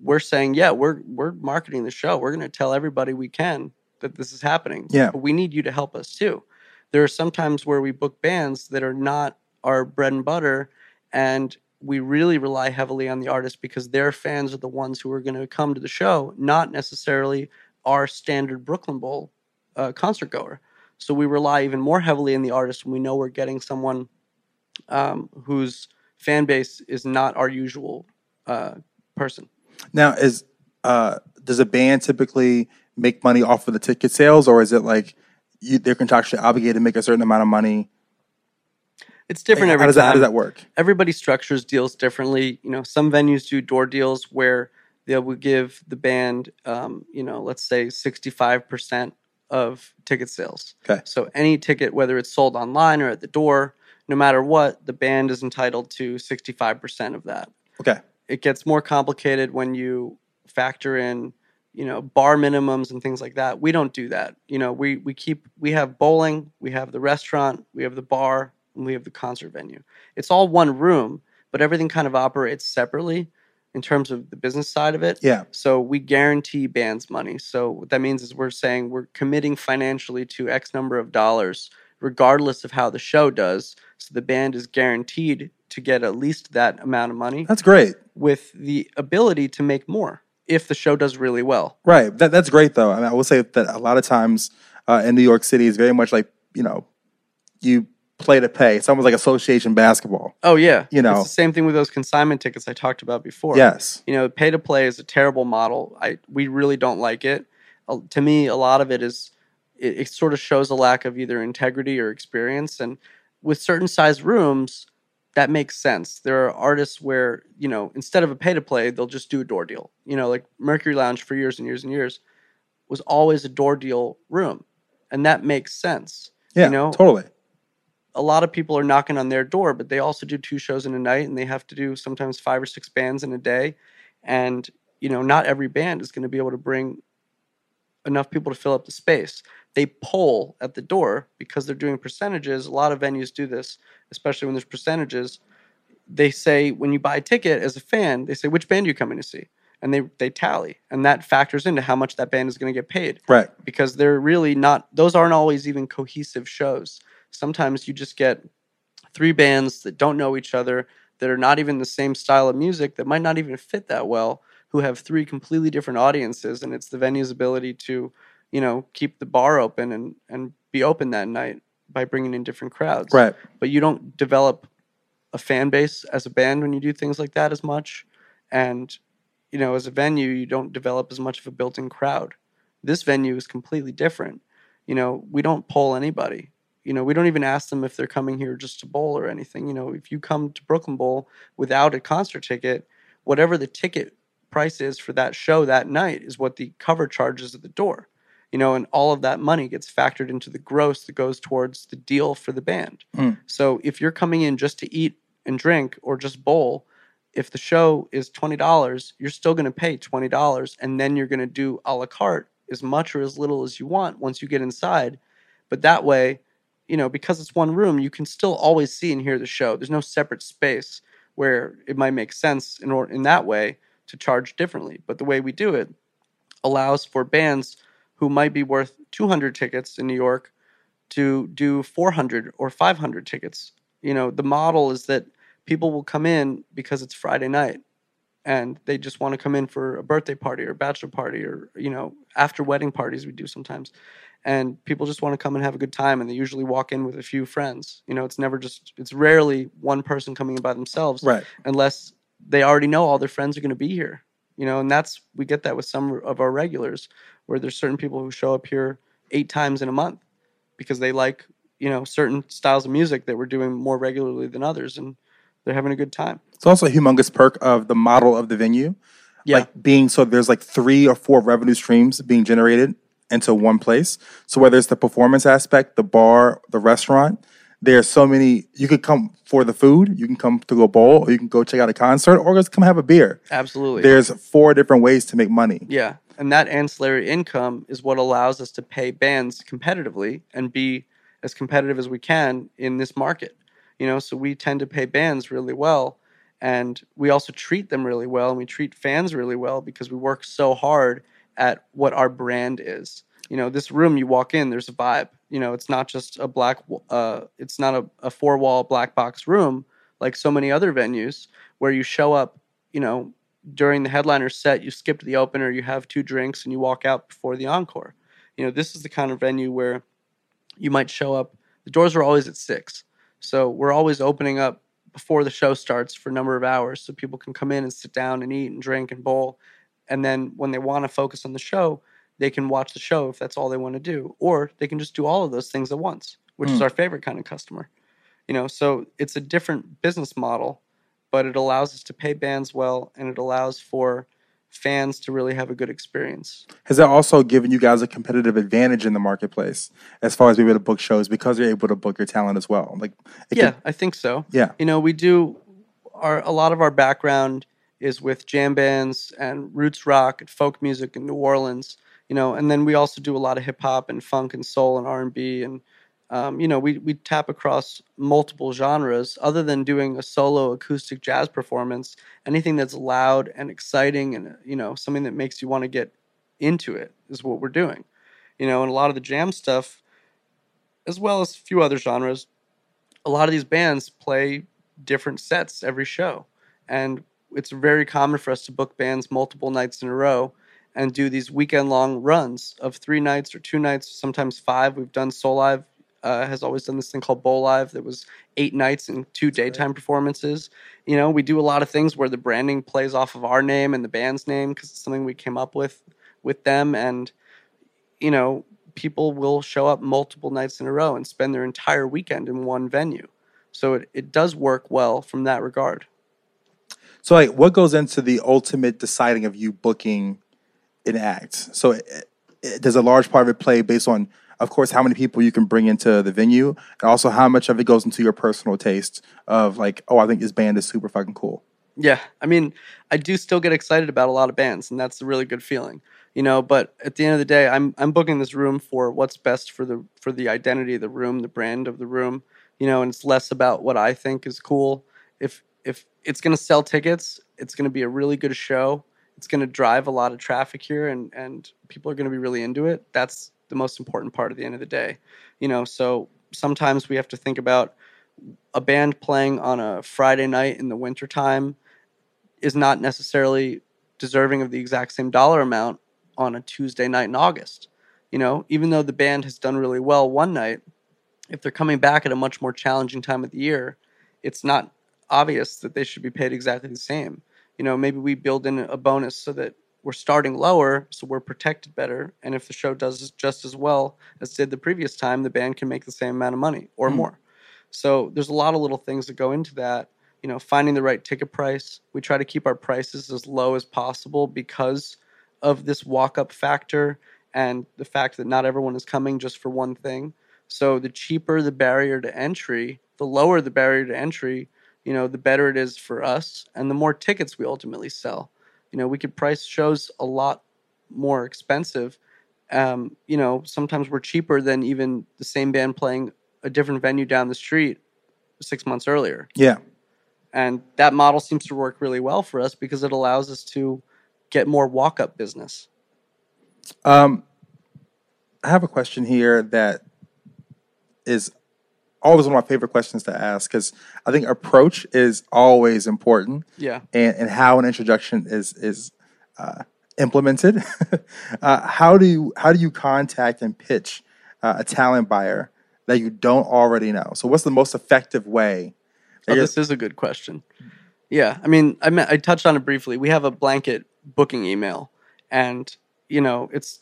we're saying, yeah, we're we're marketing the show. We're going to tell everybody we can that this is happening. Yeah. But we need you to help us too. There are some times where we book bands that are not our bread and butter, and we really rely heavily on the artist because their fans are the ones who are going to come to the show, not necessarily our standard Brooklyn Bowl uh, concert goer. So we rely even more heavily on the artist when we know we're getting someone um, whose fan base is not our usual uh, person. Now, is uh, does a band typically make money off of the ticket sales, or is it like you, they're contractually obligated to make a certain amount of money? It's different How every does that, time. how does that work? everybody structures deals differently. You know, some venues do door deals where they will give the band, um, you know, let's say 65% of ticket sales. Okay. So any ticket, whether it's sold online or at the door, no matter what, the band is entitled to 65% of that. Okay. It gets more complicated when you factor in, you know, bar minimums and things like that. We don't do that. You know, we we keep we have bowling, we have the restaurant, we have the bar, we have the concert venue. It's all one room, but everything kind of operates separately in terms of the business side of it. Yeah. So we guarantee bands money. So what that means is we're saying we're committing financially to X number of dollars regardless of how the show does. So the band is guaranteed to get at least that amount of money That's great. with the ability to make more if the show does really well. Right. That, that's great, though. I, mean, I will say that a lot of times uh, in New York City is very much like, you know, you play to pay. It's almost like association basketball. Oh yeah, You know. it's the same thing with those consignment tickets I talked about before. Yes. you know, pay to play is a terrible model. I we really don't like it. Uh, to me, a lot of it is it, it sort of shows a lack of either integrity or experience. And with certain size rooms, that makes sense. There are artists where you know instead of a pay to play, they'll just do a door deal. You know, like Mercury Lounge for years and years and years was always a door deal room, and that makes sense. Yeah. you know, totally. A lot of people are knocking on their door, but they also do two shows in a night and they have to do sometimes five or six bands in a day. And, you know, not every band is going to be able to bring enough people to fill up the space. They poll at the door because they're doing percentages. A lot of venues do this, especially when there's percentages. They say when you buy a ticket as a fan, they say which band are you coming to see? And they they tally. And that factors into how much that band is going to get paid Right. because they're really not those aren't always even cohesive shows sometimes you just get three bands that don't know each other that are not even the same style of music that might not even fit that well who have three completely different audiences and it's the venue's ability to you know keep the bar open and and be open that night by bringing in different crowds. Right. but you don't develop a fan base as a band when you do things like that as much. And you know as a venue you don't develop as much of a built-in crowd. This venue is completely different. You know we don't poll anybody you know we don't even ask them if they're coming here just to bowl or anything you know if you come to brooklyn bowl without a concert ticket whatever the ticket price is for that show that night is what the cover charges at the door you know and all of that money gets factored into the gross that goes towards the deal for the band Mm. so if you're coming in just to eat and drink or just bowl if the show is $20 you're still going to pay $20 and then you're going to do a la carte as much or as little as you want once you get inside but that way you know because it's one room you can still always see and hear the show. There's no separate space where it might make sense in or in that way to charge differently. But the way we do it allows for bands who might be worth 200 tickets in New York to do 400 or 500 tickets. You know, the model is that people will come in because it's Friday night and they just want to come in for a birthday party or a bachelor party or, you know, after wedding parties we do sometimes. And people just want to come and have a good time and they usually walk in with a few friends. You know, it's never just it's rarely one person coming in by themselves Right. unless they already know all their friends are going to be here you know and that's we get that with some of our regulars where there's certain people who show up here eight times in a month because they like you know certain styles of music that we're doing more regularly than others and they're having a good time It's also a humongous perk of the model of the venue. yeah Like being so there's like three or four revenue streams being generated into one place. So whether it's the performance aspect, the bar, the restaurant, there's so many you could come for the food, you can come to go bowl, or you can go check out a concert, or just come have a beer. absolutely There's four different ways to make money. Yeah. And that ancillary income is what allows us to pay bands competitively and be as competitive as we can in this market. You know, so we tend to pay bands really well and we also treat them really well and we treat fans really well because we work so hard at what our brand is. You know, this room you walk in, there's a vibe. You know, it's not just a black, uh, it's not a, a four wall black box room like so many other venues where you show up, you know, during the headliner set, you skip to the opener, you have two drinks, and you walk out before the encore. You know, this is the kind of venue where you might show up. The doors are always at six, so we're always opening up before the show starts for a number of hours, so people can come in and sit down and eat and drink and bowl, and then when they want to focus on the show, they can watch the show if that's all they want to do, or they can just do all of those things at once, which is Mm. our favorite kind of customer. You know, so it's a different business model but it allows us to pay bands well and it allows for fans to really have a good experience. Has that also given you guys a competitive advantage in the marketplace as far as being able to book shows because you're able to book your talent as well? Like, yeah, could- I think so. yeah, You know, we do our a lot of our background is with jam bands and roots rock and folk music in New Orleans, you know, and then we also do a lot of hip hop and funk and soul and R&B and um, you know, we, we tap across multiple genres. Other than doing a solo acoustic jazz performance, anything that's loud and exciting and you know something that makes you want to get into it is what we're doing. You know, and a lot of the jam stuff, as well as a few other genres, a lot of these bands play different sets every show. And it's very common for us to book bands multiple nights in a row and do these weekend long runs of three nights or two nights, sometimes five. We've done Soulive uh, has always done this thing called Bowlive that was eight nights and two daytime performances. You know, we do a lot of things where the branding plays off of our name and the band's name because it's something we came up with with them. And, you know, people will show up multiple nights in a row and spend their entire weekend in one venue. So it, it does work well from that regard. So, like, what goes into the ultimate deciding of you booking an act? So, it, it, does a large part of it play based on, of course, how many people you can bring into the venue, and also how much of it goes into your personal taste of, like, oh, I think this band is super fucking cool. Yeah, I mean, I do still get excited about a lot of bands, and that's a really good feeling, you know. But at the end of the day, I'm I'm booking this room for what's best for the for the identity of the room, the brand of the room, you know, and it's less about what I think is cool. If if it's going to sell tickets, it's going to be a really good show. It's going to drive a lot of traffic here, and and people are going to be really into it. That's the most important part at the end of the day, you know. So sometimes we have to think about a band playing on a Friday night in the wintertime is not necessarily deserving of the exact same dollar amount on a Tuesday night in August. You know, even though the band has done really well one night, if they're coming back at a much more challenging time of the year, it's not obvious that they should be paid exactly the same. You know, maybe we build in a bonus so that we're starting lower, so we're protected better. And if the show does just as well as did the previous time, the band can make the same amount of money or mm. more. So there's a lot of little things that go into that. You know, finding the right ticket price. We try to keep our prices as low as possible because of this walk up factor and the fact that not everyone is coming just for one thing. So the cheaper the barrier to entry, the lower the barrier to entry, you know, the better it is for us and the more tickets we ultimately sell. You know, we could price shows a lot more expensive. Um, you know, sometimes we're cheaper than even the same band playing a different venue down the street six months earlier. Yeah. And that model seems to work really well for us because it allows us to get more walk up business. Um, I have a question here that is always one of my favorite questions to ask because I think approach is always important. Yeah. And, and how an introduction is is uh, implemented. (laughs) uh, how do you how do you contact and pitch uh, a talent buyer that you don't already know? So what's the most effective way? Oh, this is a good question. Yeah, I mean, I mean, I touched on it briefly. We have a blanket booking email, and you know, it's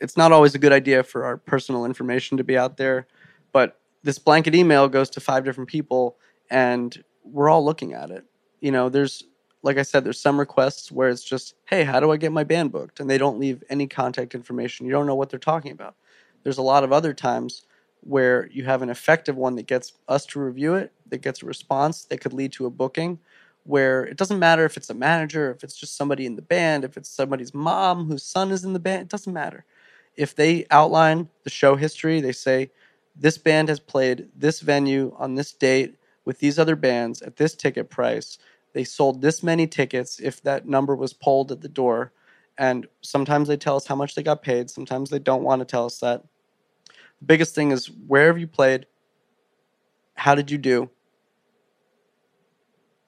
it's not always a good idea for our personal information to be out there, but this blanket email goes to five different people and we're all looking at it. You know, there's like I said, there's some requests where it's just, hey, how do I get my band booked? And they don't leave any contact information. You don't know what they're talking about. There's a lot of other times where you have an effective one that gets us to review it, that gets a response that could lead to a booking, where it doesn't matter if it's a manager, if it's just somebody in the band, if it's somebody's mom whose son is in the band, it doesn't matter. If they outline the show history, they say, this band has played this venue on this date with these other bands at this ticket price. They sold this many tickets if that number was polled at the door. And sometimes they tell us how much they got paid. Sometimes they don't want to tell us that. The biggest thing is where have you played? How did you do?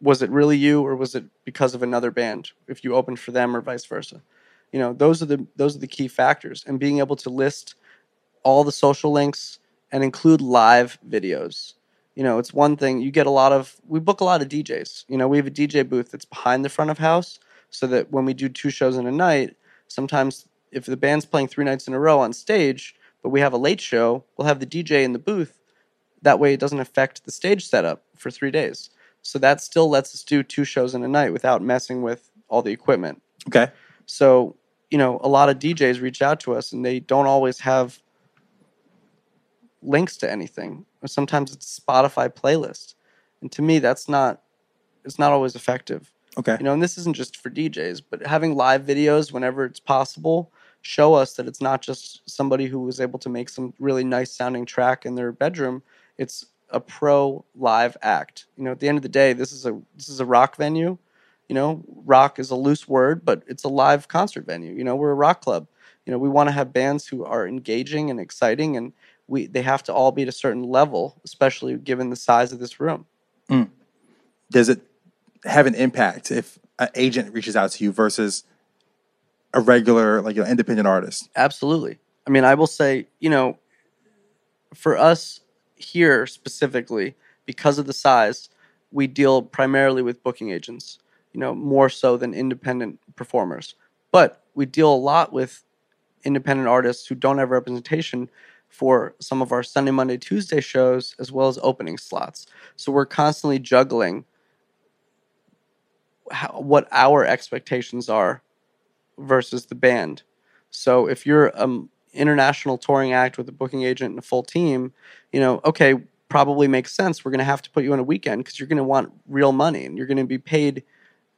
Was it really you or was it because of another band if you opened for them or vice versa? You know, those are the those are the key factors and being able to list all the social links, and include live videos. You know, it's one thing you get a lot of. We book a lot of DJs. You know, we have a DJ booth that's behind the front of house, so that when we do two shows in a night, sometimes if the band's playing three nights in a row on stage, but we have a late show, we'll have the DJ in the booth. That way, it doesn't affect the stage setup for three days. So that still lets us do two shows in a night without messing with all the equipment. Okay. So, you know, a lot of DJs reach out to us and they don't always have links to anything. Or sometimes it's Spotify playlist. And to me, that's not it's not always effective. Okay. You know, and this isn't just for DJs, but having live videos whenever it's possible show us that it's not just somebody who was able to make some really nice sounding track in their bedroom. It's a pro live act. You know, at the end of the day, this is a this is a rock venue. You know, rock is a loose word, but it's a live concert venue. You know, we're a rock club. You know, we want to have bands who are engaging and exciting and we they have to all be at a certain level, especially given the size of this room. Mm. Does it have an impact if an agent reaches out to you versus a regular, like an independent artist? Absolutely. I mean, I will say, you know, for us here specifically, because of the size, we deal primarily with booking agents, you know, more so than independent performers. But we deal a lot with independent artists who don't have representation for some of our Sunday, Monday, Tuesday shows, as well as opening slots. So we're constantly juggling how, what our expectations are versus the band. So if you're an um, international touring act with a booking agent and a full team, you know, okay, probably makes sense. We're going to have to put you on a weekend because you're going to want real money and you're going to be paid,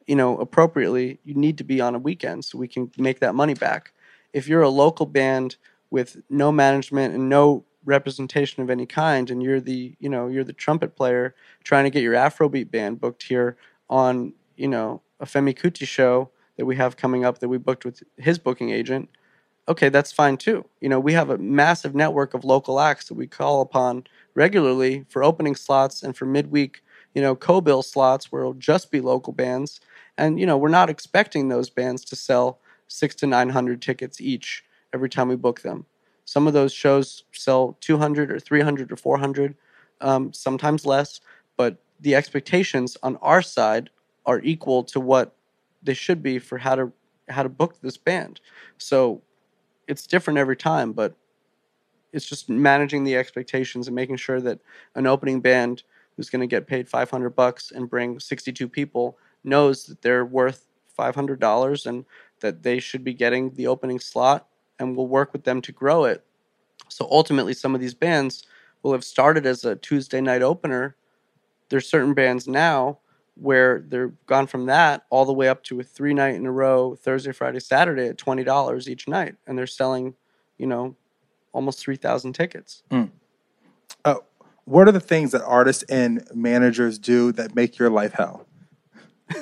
you know, appropriately. You need to be on a weekend so we can make that money back. If you're a local band with no management and no representation of any kind and you're the, you know, you're the trumpet player trying to get your Afrobeat band booked here on, you know, a Femi Kuti show that we have coming up that we booked with his booking agent, okay, that's fine too. You know, we have a massive network of local acts that we call upon regularly for opening slots and for midweek, you know, co-bill slots where it'll just be local bands. And, you know, we're not expecting those bands to sell six to 900 tickets each every time we book them. Some of those shows sell 200 or 300 or 400, um, sometimes less, but the expectations on our side are equal to what they should be for how to how to book this band. So it's different every time, but it's just managing the expectations and making sure that an opening band who's going to get paid 500 bucks and bring 62 people knows that they're worth $500 and that they should be getting the opening slot and we'll work with them to grow it. So ultimately some of these bands will have started as a Tuesday night opener. There's certain bands now where they're gone from that all the way up to a three night in a row Thursday, Friday, Saturday at twenty dollars each night, and they're selling, you know, almost three thousand tickets. Uh, what are the things that artists and managers do that make your life hell? (laughs)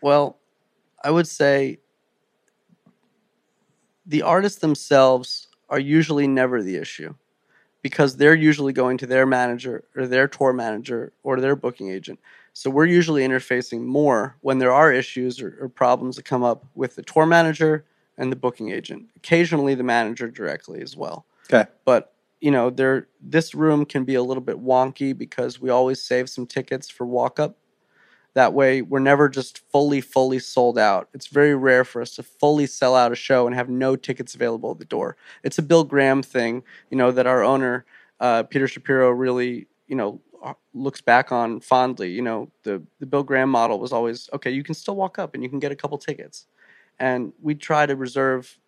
Well, I would say the artists themselves are usually never the issue because they're usually going to their manager or their tour manager or their booking agent. So we're usually interfacing more when there are issues or, or problems that come up with the tour manager and the booking agent. Occasionally the manager directly as well. Okay. But you know, there this room can be a little bit wonky because we always save some tickets for walk up. That way, we're never just fully, fully sold out. It's very rare for us to fully sell out a show and have no tickets available at the door. It's a Bill Graham thing, you know, that our owner, uh, Peter Shapiro, really, you know, uh, looks back on fondly. You know, the the Bill Graham model was always okay. You can still walk up and you can get a couple tickets, and we try to reserve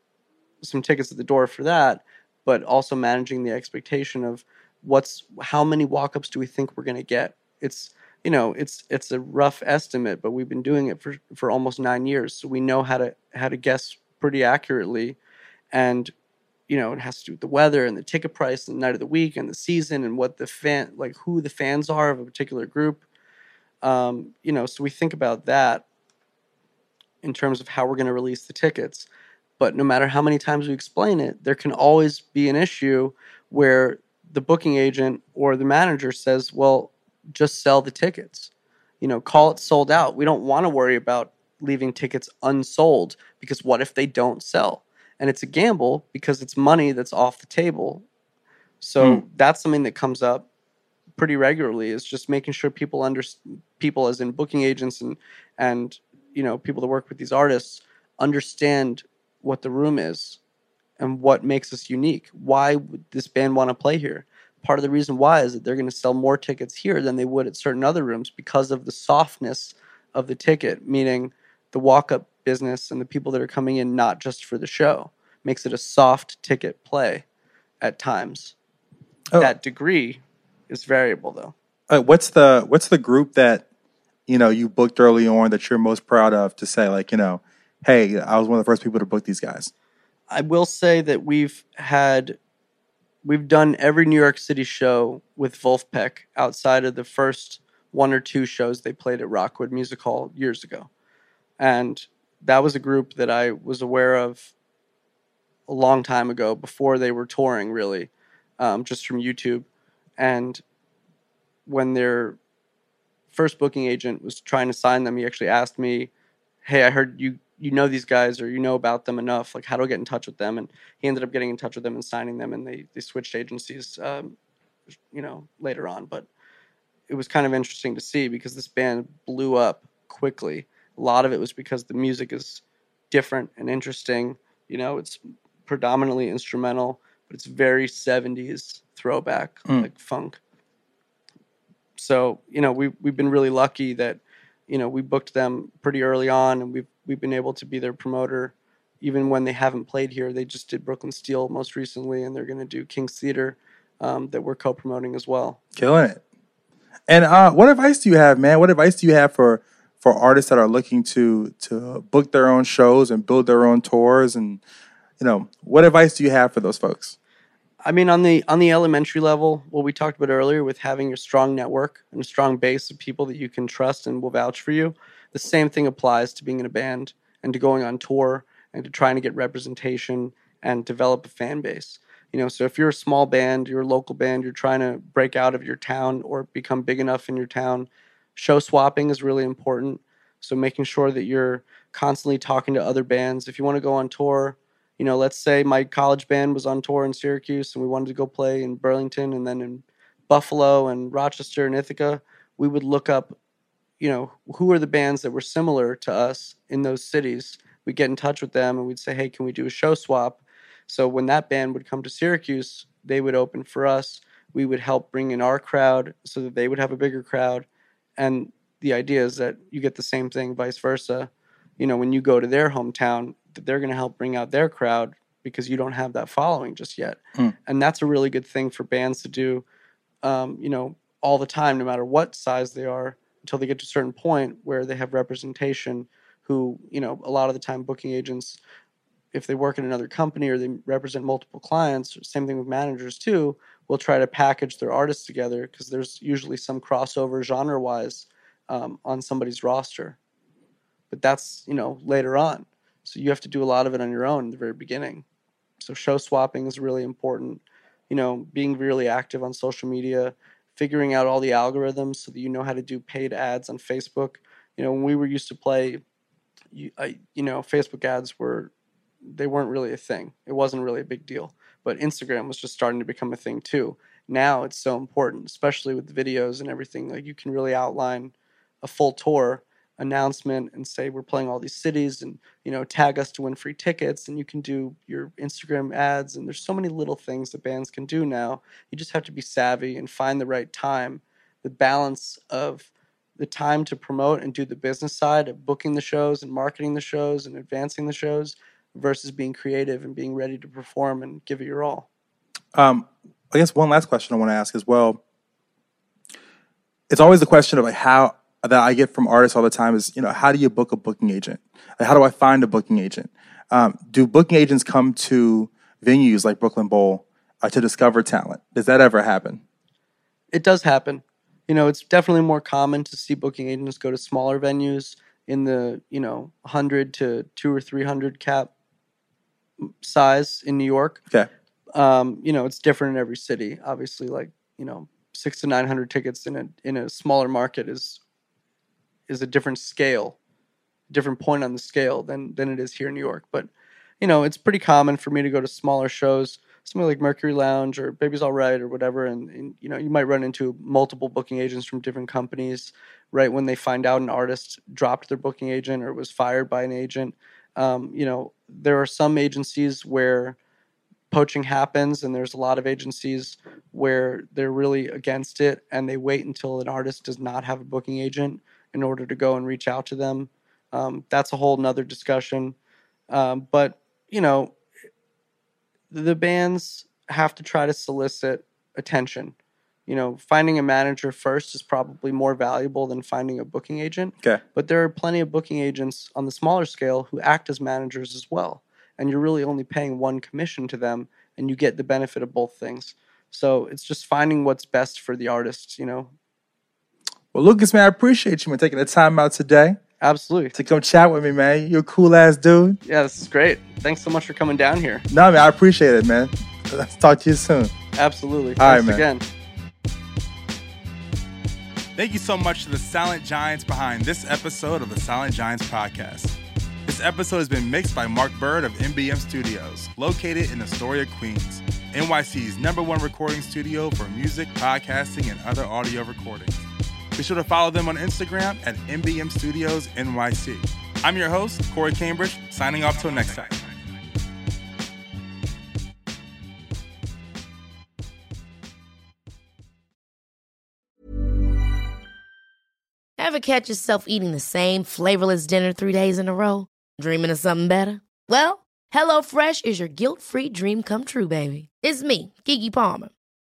some tickets at the door for that, but also managing the expectation of what's how many walk-ups do we think we're going to get. It's you know it's it's a rough estimate, but we've been doing it for for almost nine years, so we know how to how to guess pretty accurately, and you know it has to do with the weather and the ticket price and the night of the week and the season and what the fan like who the fans are of a particular group. Um, you know, so we think about that in terms of how we're going to release the tickets. But no matter how many times we explain it, there can always be an issue where the booking agent or the manager says, well, just sell the tickets. You know, call it sold out. We don't want to worry about leaving tickets unsold because what if they don't sell? And it's a gamble because it's money that's off the table. So hmm. that's something that comes up pretty regularly is just making sure people under people as in booking agents and and you know people that work with these artists understand what the room is and what makes us unique. Why would this band want to play here? Part of the reason why is that they're going to sell more tickets here than they would at certain other rooms because of the softness of the ticket, meaning the walk up business and the people that are coming in not just for the show makes it a soft ticket play at times. Oh. That degree is variable though. Uh, what's the what's the group that you know you booked early on that you're most proud of to say like you know, hey, I was one of the first people to book these guys. I will say that we've had we've done every New York City show with Vulfpeck outside of the first one or two shows they played at Rockwood Music Hall years ago. And that was a group that I was aware of a long time ago before they were touring really. um, just from YouTube. And when their first booking agent was trying to sign them, he actually asked me, "Hey, I heard you you know these guys or you know about them enough. Like, how do I get in touch with them?" And he ended up getting in touch with them and signing them, and they they switched agencies, um, you know, later on. But it was kind of interesting to see because this band blew up quickly. A lot of it was because the music is different and interesting. You know, it's predominantly instrumental, but it's very 70s throwback, Mm. like funk. So, you know, we we've been really lucky that, you know, we booked them pretty early on and we've we've been able to be their promoter even when they haven't played here. They just did Brooklyn Steel most recently and they're gonna do King's Theater um, that we're co promoting as well. Killing it. And uh, what advice do you have, man? What advice do you have for for artists that are looking to to book their own shows and build their own tours? And you know, what advice do you have for those folks? I mean, on the on the elementary level, what we talked about earlier, with having a strong network and a strong base of people that you can trust and will vouch for you, the same thing applies to being in a band and to going on tour and to trying to get representation and develop a fan base. You know, so if you're a small band, you're a local band, you're trying to break out of your town or become big enough in your town, show swapping is really important. So making sure that you're constantly talking to other bands. If you want to go on tour, you know, let's say my college band was on tour in Syracuse and we wanted to go play in Burlington and then in Buffalo and Rochester and Ithaca, we would look up, you know, who are the bands that were similar to us in those cities. We'd get in touch with them and we'd say, hey, can we do a show swap? So when that band would come to Syracuse, they would open for us. We would help bring in our crowd so that they would have a bigger crowd. And the idea is that you get the same thing, vice versa. You know, when you go to their hometown, that they're going to help bring out their crowd because you don't have that following just yet. Hmm. And that's a really good thing for bands to do, um, you know, all the time, no matter what size they are, until they get to a certain point where they have representation. Who, you know, a lot of the time booking agents if they work in another company or they represent multiple clients, same thing with managers too, will try to package their artists together because there's usually some crossover genre wise um, on somebody's roster. But that's, you know, later on. So you have to do a lot of it on your own in the very beginning. So show swapping is really important. You know, being really active on social media, figuring out all the algorithms so that you know how to do paid ads on Facebook. You know, when we were used to play, you, I, you know, Facebook ads were they weren't really a thing. It wasn't really a big deal. But Instagram was just starting to become a thing too. Now it's so important, especially with videos and everything. Like you can really outline a full tour announcement and say we're playing all these cities and you know tag us to win free tickets and you can do your Instagram ads and there's so many little things that bands can do now. You just have to be savvy and find the right time. The balance of the time to promote and do the business side of booking the shows and marketing the shows and advancing the shows versus being creative and being ready to perform and give it your all. Um, I guess one last question I want to ask as well. It's always the question of like how that I get from artists all the time is you know how do you book a booking agent? How do I find a booking agent? Um, do booking agents come to venues like Brooklyn Bowl uh, to discover talent? Does that ever happen? It does happen. You know, it's definitely more common to see booking agents go to smaller venues in the, you know, 100 to 2 or 300 cap size in New York. Okay. Um, you know, it's different in every city. Obviously, like, you know, 6 to 900 tickets in a in a smaller market is is a different scale, different point on the scale than than it is here in New York. But you know, it's pretty common for me to go to smaller shows, something like Mercury Lounge or Baby's All Right or whatever, and, and you know, you might run into multiple booking agents from different companies. Right when they find out an artist dropped their booking agent or was fired by an agent, um, you know, there are some agencies where poaching happens and there's a lot of agencies where they're really against it and they wait until an artist does not have a booking agent in order to go and reach out to them. Um, that's a whole nother discussion. Um, but you know the bands have to try to solicit attention. You know finding a manager first is probably more valuable than finding a booking agent. Okay. but there are plenty of booking agents on the smaller scale who act as managers as well. And you're really only paying one commission to them and you get the benefit of both things. So it's just finding what's best for the artist you know Well, Lucas, man, I appreciate you man taking the time out today absolutely to come chat with me, man. You're a cool ass dude. yeah this is great thanks so much for coming down here No, man, I appreciate it, man. Let's talk to you soon. Absolutely. All right, Thanks man. again. Thank you so much to the Silent Giants behind this episode of the Silent Giants podcast. This episode has been mixed by Mark Bird of MBM Studios, located in Astoria, Queens, NYC's number one recording studio for music, podcasting, and other audio recordings. Be sure to follow them on Instagram at MBM Studios NYC. I'm your host, Corey Cambridge, signing off till next time. Ever catch yourself eating the same flavorless dinner three days in a row? Dreaming of something better? Well, HelloFresh is your guilt free dream come true, baby. It's me, Keke Palmer.